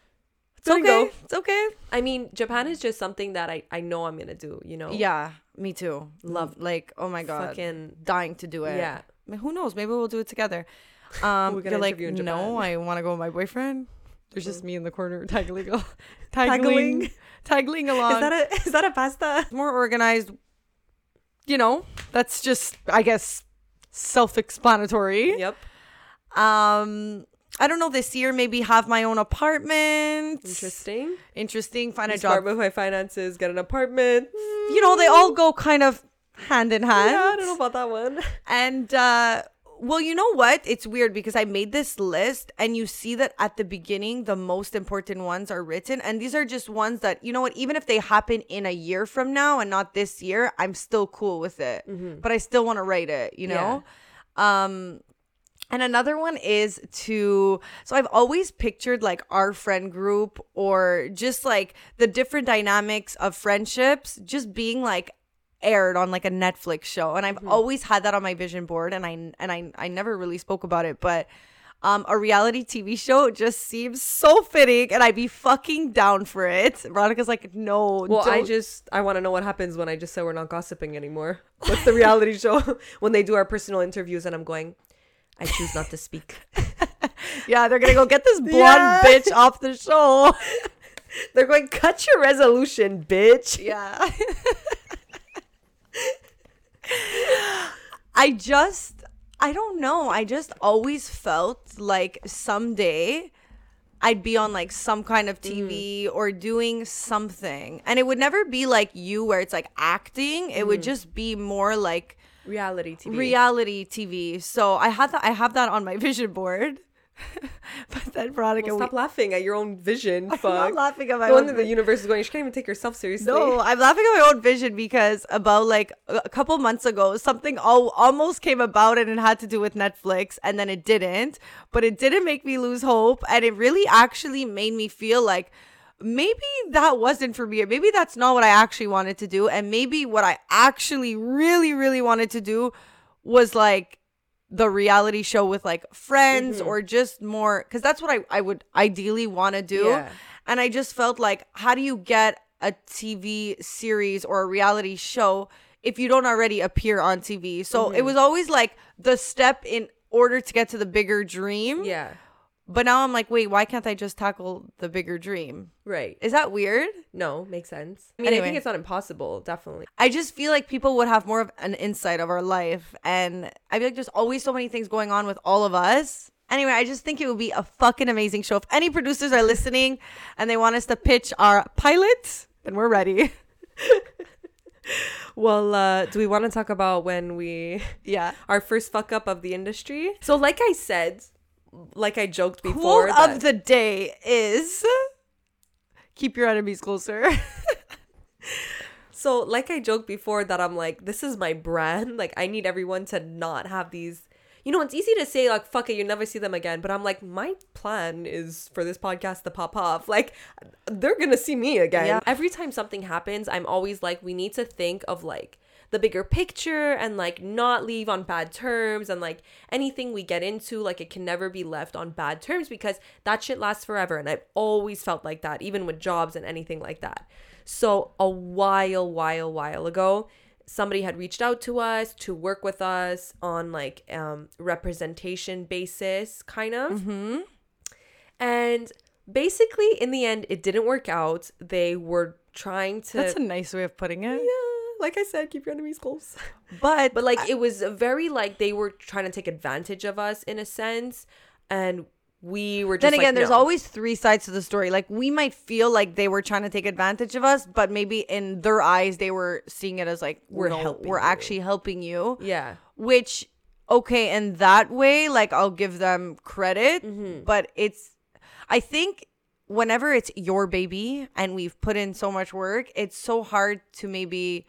It's okay. go. It's okay. I mean, Japan is just something that I I know I'm gonna do. You know, Yeah, me too. Love- like oh my god, fucking dying to do it. yeah. I mean, who knows? Maybe we'll do it together. Um, We're gonna you're like, no, I want to go with my boyfriend. There's just me in the corner taggling, Taggling? taggling, taggling along. Is that a is that a pasta? more organized? You know, that's just, I guess, self-explanatory. Yep. Um, I don't know. This year, maybe have my own apartment. Interesting. Interesting. Find a smart job. with my finances. Get an apartment. You know, they all go kind of hand in hand. Yeah, I don't know about that one. And uh well, you know what? It's weird because I made this list and you see that at the beginning the most important ones are written and these are just ones that you know what even if they happen in a year from now and not this year, I'm still cool with it. But I still want to write it, you know? Um and another one is to so I've always pictured like our friend group or just like the different dynamics of friendships just being like aired on like a Netflix show. And I've always had that on my vision board and I and I I never really spoke about it, but um, a reality TV show just seems so fitting, and I'd be fucking down for it. Veronica's like, no. Well, I don't- just I want to know what happens when I just say we're not gossiping anymore. What's the reality show when they do our personal interviews and I'm going, I choose not to speak. yeah, they're gonna go get this blonde Yeah. bitch off the show. They're going, cut your resolution, bitch. Yeah. I just, I don't know. I just always felt like someday I'd be on like some kind of mm. TV or doing something. And it would never be like you where it's like acting. It would mm. just be more like Reality TV. reality TV. So I had that I have that on my vision board. but then Veronica Well, we- stop laughing at your own vision. I'm not laughing at my The one own that the universe is going, she can't even take herself seriously. No, I'm laughing at my own vision because about like a couple months ago, something all, almost came about and it had to do with Netflix, and then it didn't. But it didn't make me lose hope, and it really actually made me feel like maybe that wasn't for me. or Maybe that's not what I actually wanted to do, and maybe what I actually really, really wanted to do was like the reality show with like friends or just more because that's what I, I would ideally want to do. Yeah. And I just felt like, how do you get a TV series or a reality show if you don't already appear on TV? So Mm-hmm. it was always like the step in order to get to the bigger dream. Yeah. But now I'm like, wait, why can't I just tackle the bigger dream? Right. Is that weird? No, makes sense. I mean, I think it's not impossible, definitely. I just feel like people would have more of an insight of our life. And I feel like there's always so many things going on with all of us. Anyway, I just think it would be a fucking amazing show. If any producers are listening and they want us to pitch our pilot, then we're ready. Well, uh, do we want to talk about when we Yeah. our first fuck up of the industry? So, like I said, like I joked before, Quote of the day is keep your enemies closer. So, like I joked before, that I'm like, this is my brand. Like, I need everyone to not have these. You know, it's easy to say, like, fuck it, you never see them again. But I'm like, my plan is for this podcast to pop off. Like, they're going to see me again. Yeah. Every time something happens, I'm always like, we need to think of, like, the bigger picture and, like, not leave on bad terms. And, like, anything we get into, like, it can never be left on bad terms because that shit lasts forever. And I've always felt like that, even with jobs and anything like that. So a while, while, while ago, somebody had reached out to us to work with us on like um representation basis, kind of. mm-hmm. And basically, in the end, it didn't work out. They were trying to. That's a nice way of putting it. yeah, like I said, keep your enemies close. But But like, it was very like they were trying to take advantage of us in a sense, and we were just then like, again, there's no. always three sides to the story. Like we might feel like they were trying to take advantage of us, but maybe in their eyes they were seeing it as like We're no, helping we're you. actually helping you. yeah Which okay, in that way, like I'll give them credit, Mm-hmm. but it's I think whenever it's your baby and we've put in so much work, it's so hard to maybe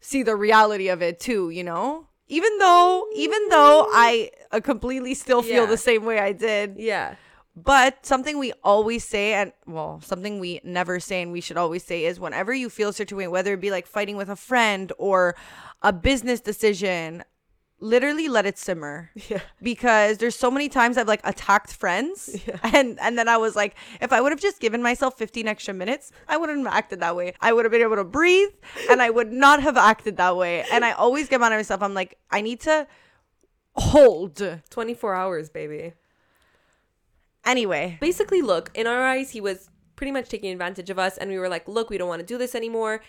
see the reality of it too, you know? Even though even though I uh, completely still feel Yeah. the same way I did. yeah But something we always say, and well, something we never say and we should always say is whenever you feel a certain way, whether it be like fighting with a friend or a business decision, literally let it simmer. Yeah. Because there's so many times I've like attacked friends. Yeah. And and then I was like, if I would have just given myself 15 extra minutes, I wouldn't have acted that way. I would have been able to breathe and I would not have acted that way. And I always get mad at myself. I'm like, I need to hold. 24 hours baby Anyway. basically look in our eyes he was pretty much taking advantage of us and we were like look we don't want to do this anymore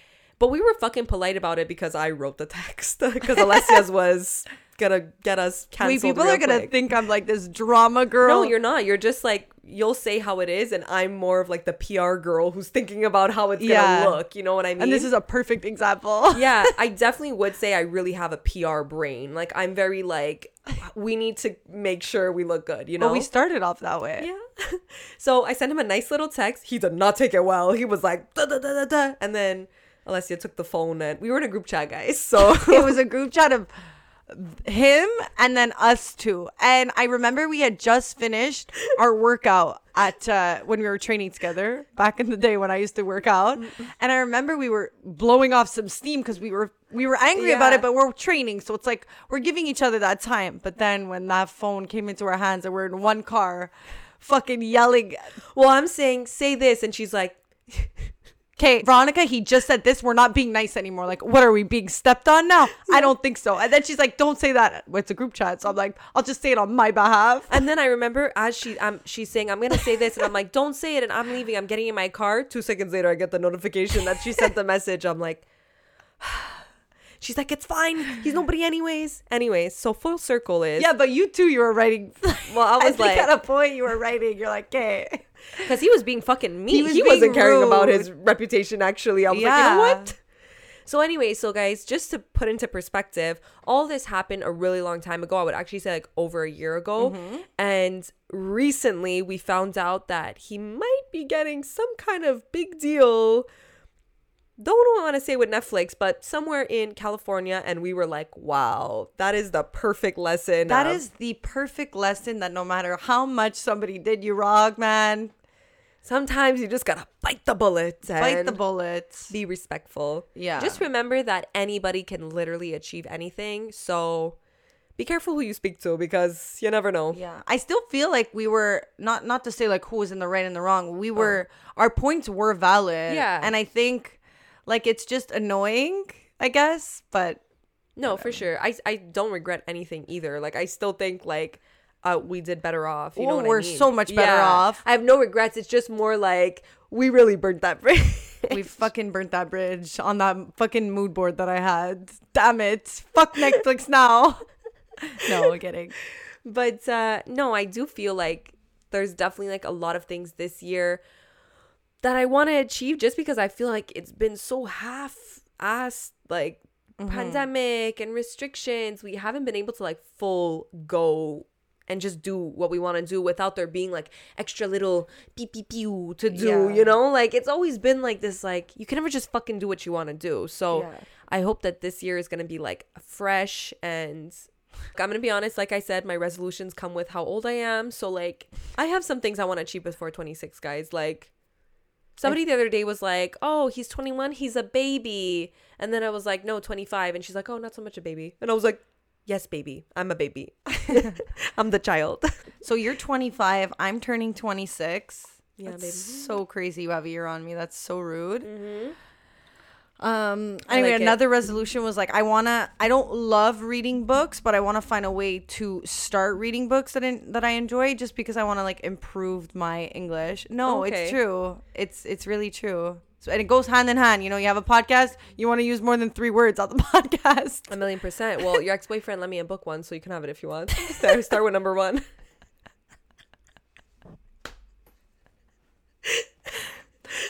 but we were fucking polite about it because i wrote the text because alessia's was gonna get us Wait, canceled people real are gonna quick. think I'm like this drama girl. no you're not you're just like you'll say how it is and i'm more of like the pr girl who's thinking about how it's Yeah. gonna look you know what i mean and this is a perfect example. yeah, I definitely would say I really have a PR brain. Like I'm very like we need to make sure we look good, you know? But we started off that way. yeah. so I sent him a nice little text. He did not take it well. He was like da da da da da and then Alessia took the phone and we were in a group chat, guys. So it was a group chat of him and then us two. And I remember we had just finished our workout at uh, when we were training together back in the day when I used to work out. And I remember we were blowing off some steam because we were we were angry about it, but we're training, so it's like we're giving each other that time. But then when that phone came into our hands and we're in one car, fucking yelling well, I'm saying say this and she's like okay, Veronica, he just said this. We're not being nice anymore. Like, what are we being stepped on now? I don't think so. And then she's like, don't say that. It's a group chat. So I'm like, I'll just say it on my behalf. And then I remember as she um she's saying, I'm gonna say this, and I'm like, don't say it, and I'm leaving. I'm getting in my car. Two seconds later, I get the notification that she sent the message. I'm like, she's like, it's fine. He's nobody anyways. Anyways, so full circle is Yeah, but you too, you were writing. Well, I I was think like, at a point you were writing. You're like, okay. because he was being fucking mean. He He, was was being not caring about his reputation. Actually, I was like, you know what? So anyway, so guys, just to put into perspective, all this happened a really long time ago. I would actually say like over a year ago. Mm-hmm. And recently we found out that he might be getting some kind of big deal. Don't want to say with Netflix, but somewhere in California. And we were like, wow, that is the perfect lesson. That of- is the perfect lesson that no matter how much somebody did you wrong, man, sometimes you just gotta bite the bullet. bite the and bullets. Be respectful. Yeah. Just remember that anybody can literally achieve anything. So be careful who you speak to because you never know. Yeah, I still feel like we were not not to say like who was in the right and the wrong. We oh. were our points were valid. Yeah. and I think like it's just annoying, I guess. But No, for sure. I I don't regret anything either. Like I still think like uh we did better off. You know Oh, what I we're mean? so much better off. I have no regrets. It's just more like we really burnt that bridge. we fucking burnt that bridge on that fucking mood board that I had. Damn it! Fuck Netflix now. no, we're kidding. but uh no i do feel like there's definitely like a lot of things this year that i want to achieve just because i feel like it's been so half-assed like mm-hmm. pandemic and restrictions we haven't been able to like full go and just do what we want to do without there being like extra little pee pee pew to do Yeah. you know like it's always been like this like you can never just fucking do what you want to do so Yeah. i hope that this year is going to be like fresh and I'm gonna be honest, like I said, my resolutions come with how old I am. So like I have some things I want to achieve before 26, guys. Like somebody the other day was like, Oh, he's 21, he's a baby. And then I was like, No, 25. And she's like, Oh, not so much a baby. And I was like, Yes, baby. I'm a baby. I'm the child. So you're 25. I'm turning 26. Yeah, That's baby. so crazy. You have a year on me. That's so rude. Mm-hmm. Um. Anyway, like it. another resolution was like I wanna. I don't love reading books, but I want to find a way to start reading books that I, that I enjoy, just because I want to like improve my English. No, Okay. it's true. It's it's really true. So, and it goes hand in hand. You know, you have a podcast. You want to use more than three words on the podcast. A million percent. Well, your ex boyfriend lent me a book one, so you can have it if you want. Start, start with number one.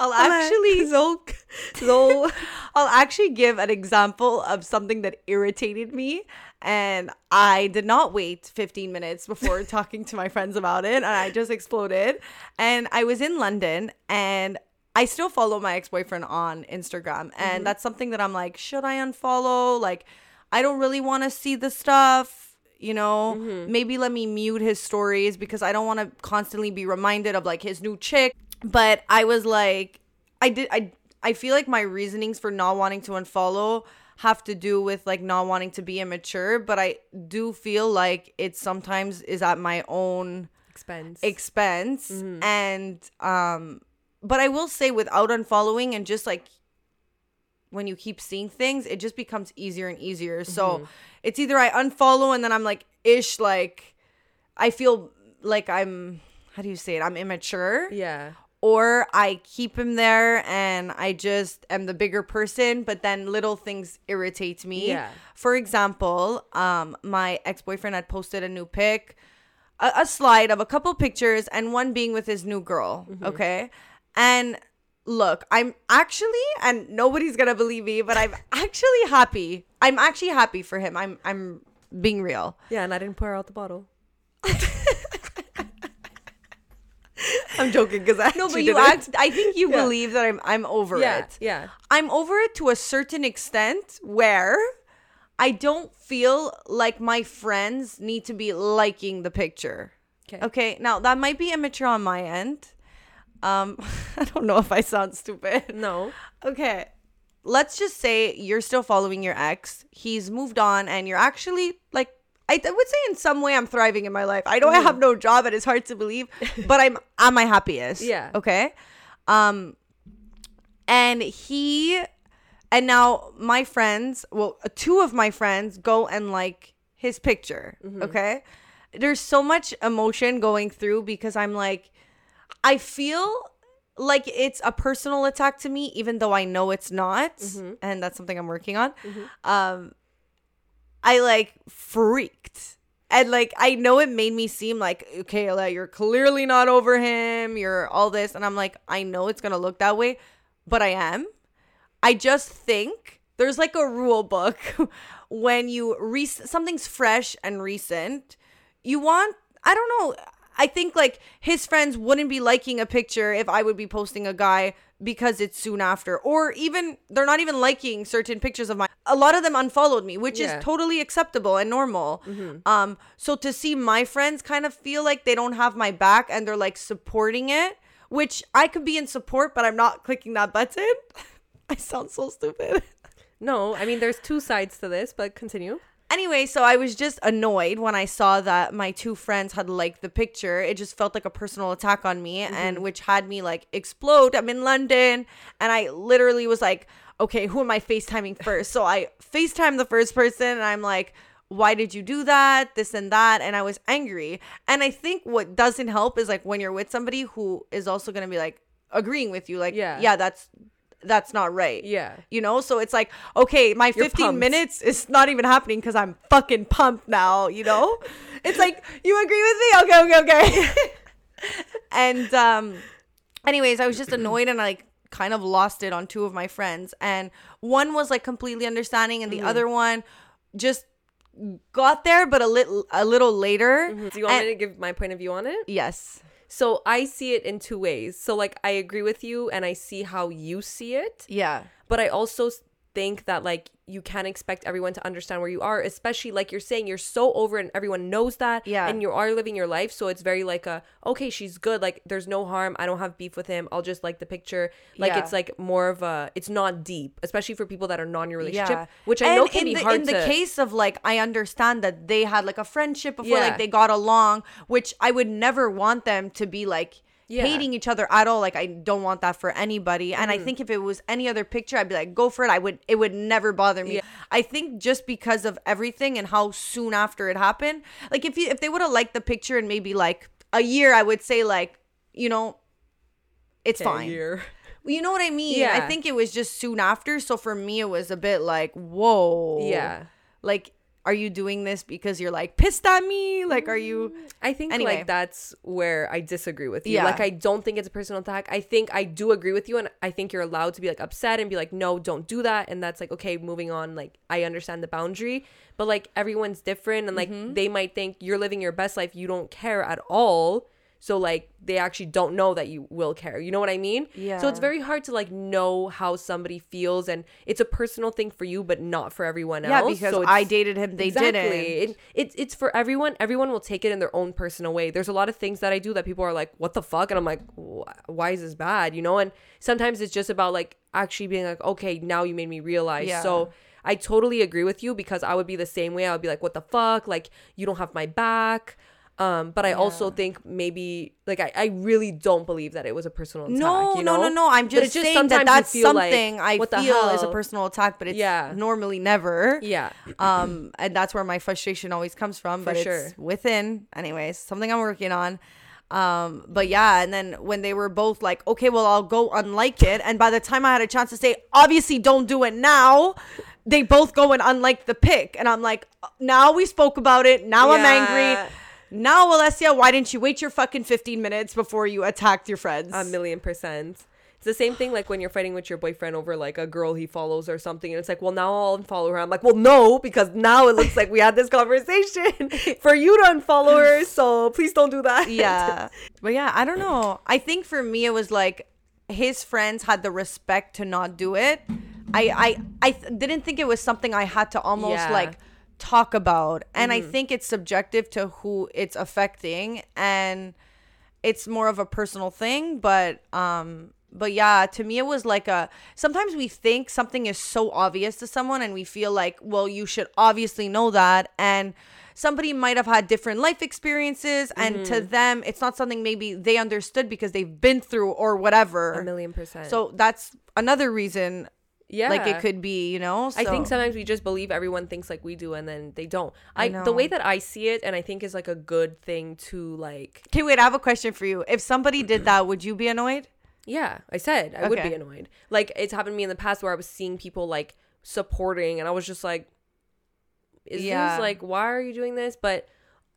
I'll actually Zol, Zol. I'll actually give an example of something that irritated me and I did not wait 15 minutes before talking to my friends about it and I just exploded. And I was in London and I still follow my ex-boyfriend on Instagram and mm-hmm. that's something that I'm like should I unfollow? Like I don't really want to see the stuff you know? Mm-hmm. Maybe let me mute his stories because I don't want to constantly be reminded of like his new chick but I was like I did I I feel like my reasonings for not wanting to unfollow have to do with like not wanting to be immature, but I do feel like it sometimes is at my own Expense. expense and um but I will say without unfollowing and just like when you keep seeing things, it just becomes easier and easier. So it's either I unfollow and then I'm like ish like I feel like I'm how do you say it? I'm immature yeah. Or I keep him there and I just am the bigger person, but then little things irritate me. Yeah. For example, um, my ex boyfriend had posted a new pic, a, a slide of a couple pictures, and one being with his new girl. Okay. And look, I'm actually, and nobody's gonna believe me, but I'm actually happy. I'm actually happy for him. I'm I'm being real. Yeah, and I didn't pour out the bottle. I'm joking because I no, but you act. I think you Yeah. believe that I'm I'm over Yeah, it. yeah. I'm over it to a certain extent where I don't feel like my friends need to be liking the picture. Okay. Okay. Now that might be immature on my end. Um, I don't know if I sound stupid. No. Okay. Let's just say you're still following your ex. He's moved on and you're actually like I th- would say in some way I'm thriving in my life. I know I have no job and it's hard to believe, but I'm at my happiest. Yeah. Okay. Um and he and now my friends, well, two of my friends go and like his picture, okay? There's so much emotion going through because I'm like I feel like it's a personal attack to me, even though I know it's not, and that's something I'm working on. Um, I like freaked, and like I know it made me seem like okay, like you're clearly not over him. You're all this, and I'm like, I know it's gonna look that way, but I am. I just think there's like a rule book when you re- something's fresh and recent. You want I don't know. I think like his friends wouldn't be liking a picture if I would be posting a guy because it's soon after or even they're not even liking certain pictures of mine. A lot of them unfollowed me, which Yeah. is totally acceptable and normal. Um so to see my friends kind of feel like they don't have my back and they're like supporting it, which I could be in support but I'm not clicking that button. I sound so stupid. No, I mean there's two sides to this, but continue. Anyway, so I was just annoyed when I saw that my two friends had liked the picture. It just felt like a personal attack on me, and mm-hmm. which had me like explode. I'm in London, and I literally was like, okay, who am I FaceTiming first? so I FaceTime the first person, and I'm like, why did you do that? This and that. And I was angry. And I think what doesn't help is like when you're with somebody who is also going to be like agreeing with you, like, Yeah. yeah, that's that's not right. Yeah. You know, so it's like, okay, my You're 15 pumped. minutes is not even happening because I'm fucking pumped now, you know? it's like, you agree with me? Okay, okay, okay. and um anyways, I was just annoyed and I like kind of lost it on two of my friends. And one was like completely understanding and the other one just got there but a little a little later. Do you want And- me to give my point of view on it? Yes. So I see it in two ways. So like I agree with you and I see how you see it, Yeah. but I also think that like you can't expect everyone to understand where you are, especially like you're saying you're so over and everyone knows that Yeah. and you are living your life, so it's very like a okay, she's good, like there's no harm, I don't have beef with him. I'll just like the picture. Like Yeah. it's like more of a it's not deep, especially for people that are non your relationship, Yeah. which I And know can be the, hard in to the case of like I understand that they had like a friendship before Yeah. like they got along, which I would never want them to be like Yeah. hating each other at all. Like I don't want that for anybody. And I Mm-hmm. think if it was any other picture, I'd be like, go for it. I would it would never bother me. Yeah. I think just because of everything and how soon after it happened, like if you if they would have liked the picture and maybe like a year, I would say like, you know, it's fine. year. You know what I mean? Yeah. I think it was just soon after. So for me, it was a bit like, whoa. Yeah. Like, are you doing this because you're like pissed at me? Like, are you? I think Anyway. like that's where I disagree with you. Yeah. Like I don't think it's a personal attack. I think I do agree with you and I think you're allowed to be like upset and be like no, don't do that and that's like okay, moving on. Like I understand the boundary, but like everyone's different and like Mm-hmm. they might think you're living your best life, you don't care at all. So like they actually don't know that you will care. You know what I mean? Yeah. So it's very hard to like know how somebody feels and it's a personal thing for you but not for everyone Yeah, else. because so I dated him, they didn't. It, it, it's for everyone. Everyone will take it in their own personal way. There's a lot of things that I do that people are like, what the fuck? And I'm like, why is this bad? You know? And sometimes it's just about like actually being like, okay, now you made me realize. Yeah. So I totally agree with you because I would be the same way. I would be like, what the fuck? Like, you don't have my back. Um, but I also think maybe like I, I really don't believe that it was a personal attack. No, you no, know? no, no. I'm just, just saying that that's feel like, something I feel is a personal attack, but it's Yeah. normally never. Yeah. um and that's where my frustration always comes from but For it's sure. within anyways something i'm working on um but yeah and then when they were both like okay well i'll go unlike it and by the time i had a chance to say obviously don't do it now they both go and unlike the pick and i'm like now we spoke about it now i'm angry now alessia why didn't you wait your fucking 15 minutes before you attacked your friends A million percent. It's the same thing like when you're fighting with your boyfriend over like a girl he follows or something, and it's like, well, now I'll unfollow her. I'm like, well, no, because now it looks like we had this conversation for you to unfollow her. So please don't do that. yeah but yeah i don't know i think for me it was like his friends had the respect to not do it i i i th- didn't think it was something i had to almost Yeah. Like talk about and i think it's subjective to who it's affecting and it's more of a personal thing but um but yeah to me it was like a sometimes we think something is so obvious to someone and we feel like well you should obviously know that and somebody might have had different life experiences and to Mm-hmm. them it's not something maybe they understood because they've been through or whatever A million percent. so that's another reason yeah, like it could be you know I think sometimes we just believe everyone thinks like we do, and then they don't. I I, the way that I see it, and I think is like a good thing to like. okay wait i have a question for you if somebody did that would you be annoyed Yeah, I said I would be annoyed. Like it's happened to me in the past where I was seeing people like supporting, and I was just like, "Is Yeah. this like why are you doing this?" But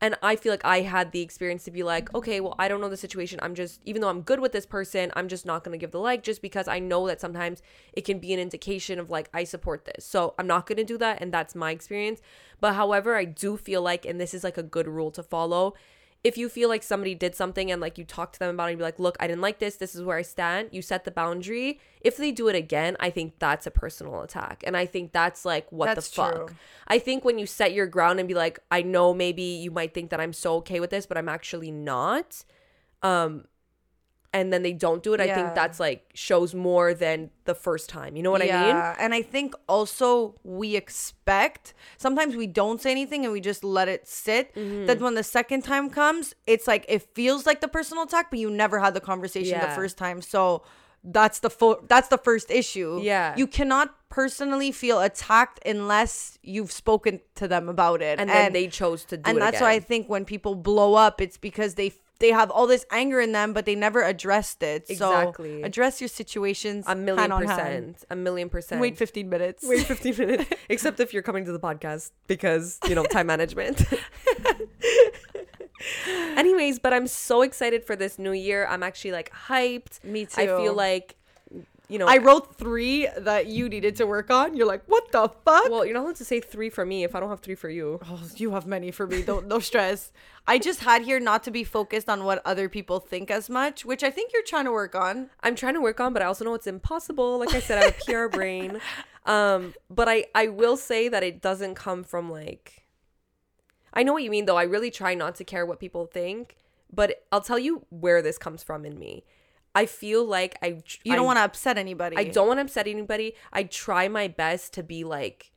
and I feel like I had the experience to be like, okay, well, I don't know the situation. I'm just, even though I'm good with this person, I'm just not gonna give the like, just because I know that sometimes it can be an indication of like I support this. So I'm not gonna do that, and that's my experience. But however, I do feel like, and this is like a good rule to follow if you feel like somebody did something and like you talk to them about it and be like, look, I didn't like this, this is where I stand, you set the boundary. If they do it again, I think that's a personal attack. And I think that's like, what That's the fuck? true. I think when you set your ground and be like, I know maybe you might think that I'm so okay with this, but I'm actually not. Um, and then they don't do it, I think that's like shows more than the first time. You know what I mean? Yeah, and I think also we expect sometimes we don't say anything and we just let it sit. Mm-hmm. That when the second time comes, it's like it feels like the personal attack, but you never had the conversation the first time. So that's the fo- that's the first issue. Yeah. you cannot personally feel attacked unless you've spoken to them about it, And, then they chose to do it. and that's why I think when people blow up, it's because they they have all this anger in them, but they never addressed it. Exactly. So address your situations. a million hand percent. hand. A million percent. Wait 15 minutes. wait 15 minutes except if you're coming to the podcast because you know time management anyways but i'm so excited for this new year i'm actually like hyped Me too. i feel like you know I wrote three that you needed to work on. You're like, what the fuck? well you're not allowed to say three for me if i don't have three for you oh, you have many for me. Don't no stress. I just had here not to be focused on what other people think as much, which I think you're trying to work on. i'm trying to work on but i also know it's impossible like i said i have a pr brain um but i i will say that it doesn't come from like i know what you mean though i really try not to care what people think but i'll tell you where this comes from in me i feel like i You don't want to upset anybody. I don't want to upset anybody. I try my best to be like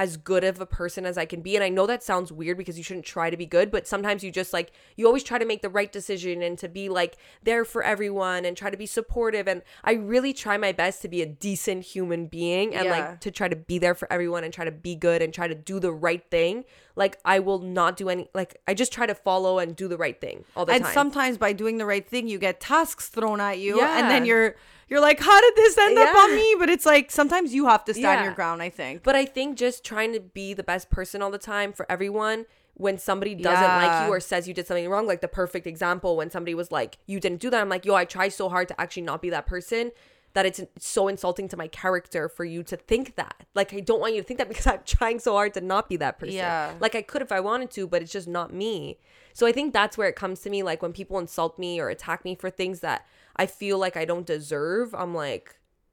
as good of a person as I can be. And I know that sounds weird because you shouldn't try to be good, but sometimes you just like, you always try to make the right decision and to be like there for everyone and try to be supportive. And I really try my best to be a decent human being and Yeah. like to try to be there for everyone and try to be good and try to do the right thing. like I will not do any like I just try to follow and do the right thing all the and time. sometimes by doing the right thing, you get tasks thrown at you, Yeah. and then you're you're like, how did this end up on me? But it's like sometimes you have to stand Yeah. your ground. I think. But I think just trying to be the best person all the time for everyone when somebody doesn't Yeah. like you or says you did something wrong, like the perfect example when somebody was like, you didn't do that. I'm like, yo, I try so hard to actually not be that person that it's so insulting to my character for you to think that. Like, I don't want you to think that because I'm trying so hard to not be that person. Yeah. Like, I could if I wanted to, but it's just not me. So I think that's where it comes to me. Like, when people insult me or attack me for things that I feel like I don't deserve, I'm like,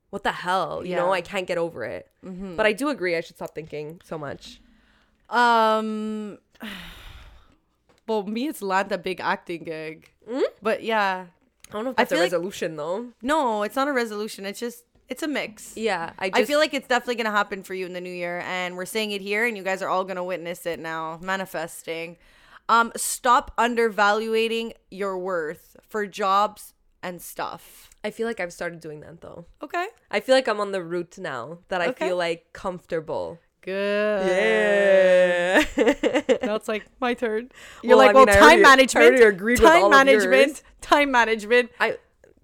what the hell? You know, I can't get over it. But I do agree, I should stop thinking so much. Um. Well, me, it's land a big acting gig. But yeah, I don't know if I that's a feel like- resolution though. no, it's not a resolution. It's just it's a mix. Yeah, I just I feel like it's definitely gonna happen for you in the new year, and we're saying it here, and you guys are all gonna witness it now, manifesting. Um, stop undervaluing your worth for jobs and stuff. I feel like I've started doing that though. Okay. I feel like I'm on the route now that I Okay. feel like comfortable. Good. Yeah. Now it's like my turn. You're like, I mean, well, I time already- I management. agreed with time all of management. Time management. I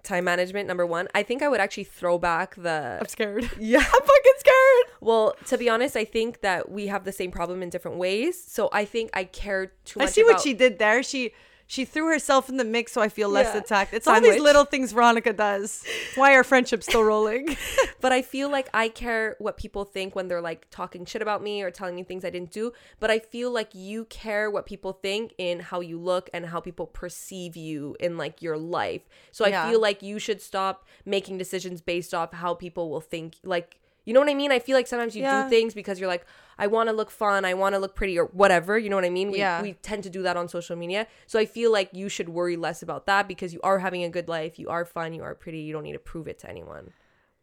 time management number 1. I think I would actually throw back the I'm scared. Yeah. I'm fucking scared. Well, to be honest, I think that we have the same problem in different ways. So I think I care too much. I much see what about- she did there. She she threw herself in the mix, so I feel less Yeah. attacked. It's all these little things Veronica does. Why our friendship's still rolling? but I feel like I care what people think when they're like talking shit about me or telling me things I didn't do. But I feel like you care what people think in how you look and how people perceive you in like your life. So I Yeah. feel like you should stop making decisions based off how people will think. Like, you know what I mean? I feel like sometimes you Yeah. do things because you're like, I want to look fun, I want to look pretty, or whatever. You know what I mean? We, Yeah. we tend to do that on social media. So I feel like you should worry less about that because you are having a good life, you are fun, you are pretty, you don't need to prove it to anyone.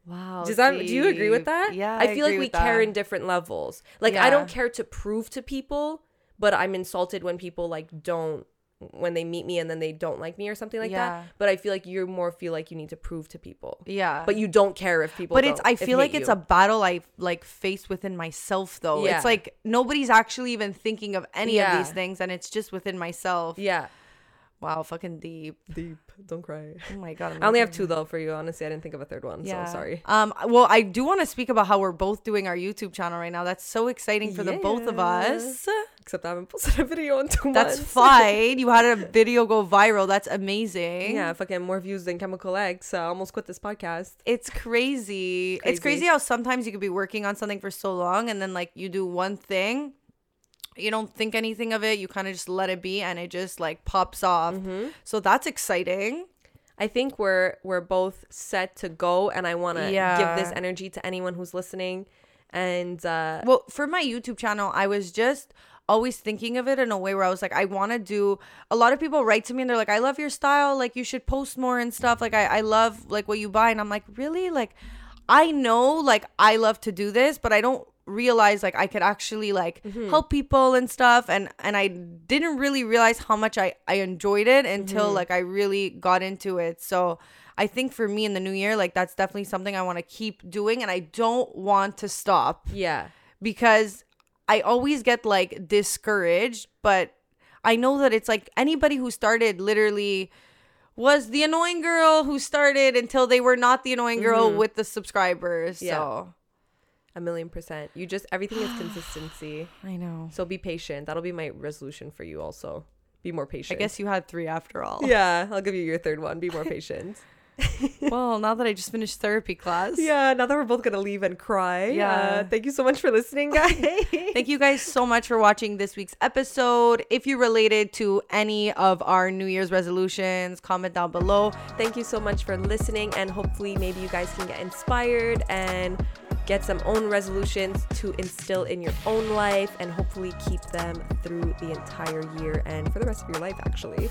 Wow. Does that do you agree with that? Yeah. I feel like agree we care that. in different levels. Like I don't care to prove to people, but I'm insulted when people like don't when they meet me and then they don't like me or something like Yeah. that. But I feel like you more feel like you need to prove to people. Yeah. But you don't care if people but it's I feel like it's you. a battle I like face within myself though. Yeah. It's like nobody's actually even thinking of any Yeah. of these things and it's just within myself. Yeah. Wow, fucking deep. Deep. Don't cry. Oh my god. I'm I only have two though for you. Honestly, I didn't think of a third one. So sorry. Um well, I do want to speak about how we're both doing our YouTube channel right now. That's so exciting for the both of us. Except I haven't posted a video in two That's months. fine. You had a video go viral. That's amazing. Yeah, fucking more views than Chemical X. So I almost quit this podcast. It's crazy. It's Crazy. crazy how sometimes you could be working on something for so long and then like you do one thing, you don't think anything of it, you kind of just let it be and it just like pops off. Mm-hmm. So that's exciting. I think we're we're both set to go, and I want to Yeah. give this energy to anyone who's listening. And uh, Well, for my YouTube channel, I was just always thinking of it in a way where I was like, I want to do. A lot of people write to me and they're like, I love your style. Like, you should post more and stuff. Like, I, I love like what you buy. And I'm like, really? Like, I know like I love to do this, but I don't realize like I could actually like mm-hmm. help people and stuff and and I didn't really realize how much I I enjoyed it until mm-hmm. like I really got into it. So I think for me in the new year like that's definitely something I want to keep doing and I don't want to stop yeah, because I always get like discouraged, but I know that it's like anybody who started literally was the annoying girl who started until they were not the annoying girl mm-hmm. with the subscribers. Yeah. So a million percent. You just everything is consistency. I know. So be patient. That'll be my resolution for you. Also, be more patient. I guess you had three after all. Yeah, I'll give you your third one. Be more patient. well, now that I just finished therapy class. yeah. Now that we're both gonna leave and cry. Yeah. Uh, thank you so much for listening, guys. Thank you guys so much for watching this week's episode. If you related to any of our New Year's resolutions, comment down below. Thank you so much for listening, and hopefully, maybe you guys can get inspired and get some own resolutions to instill in your own life, and hopefully keep them through the entire year and for the rest of your life, actually.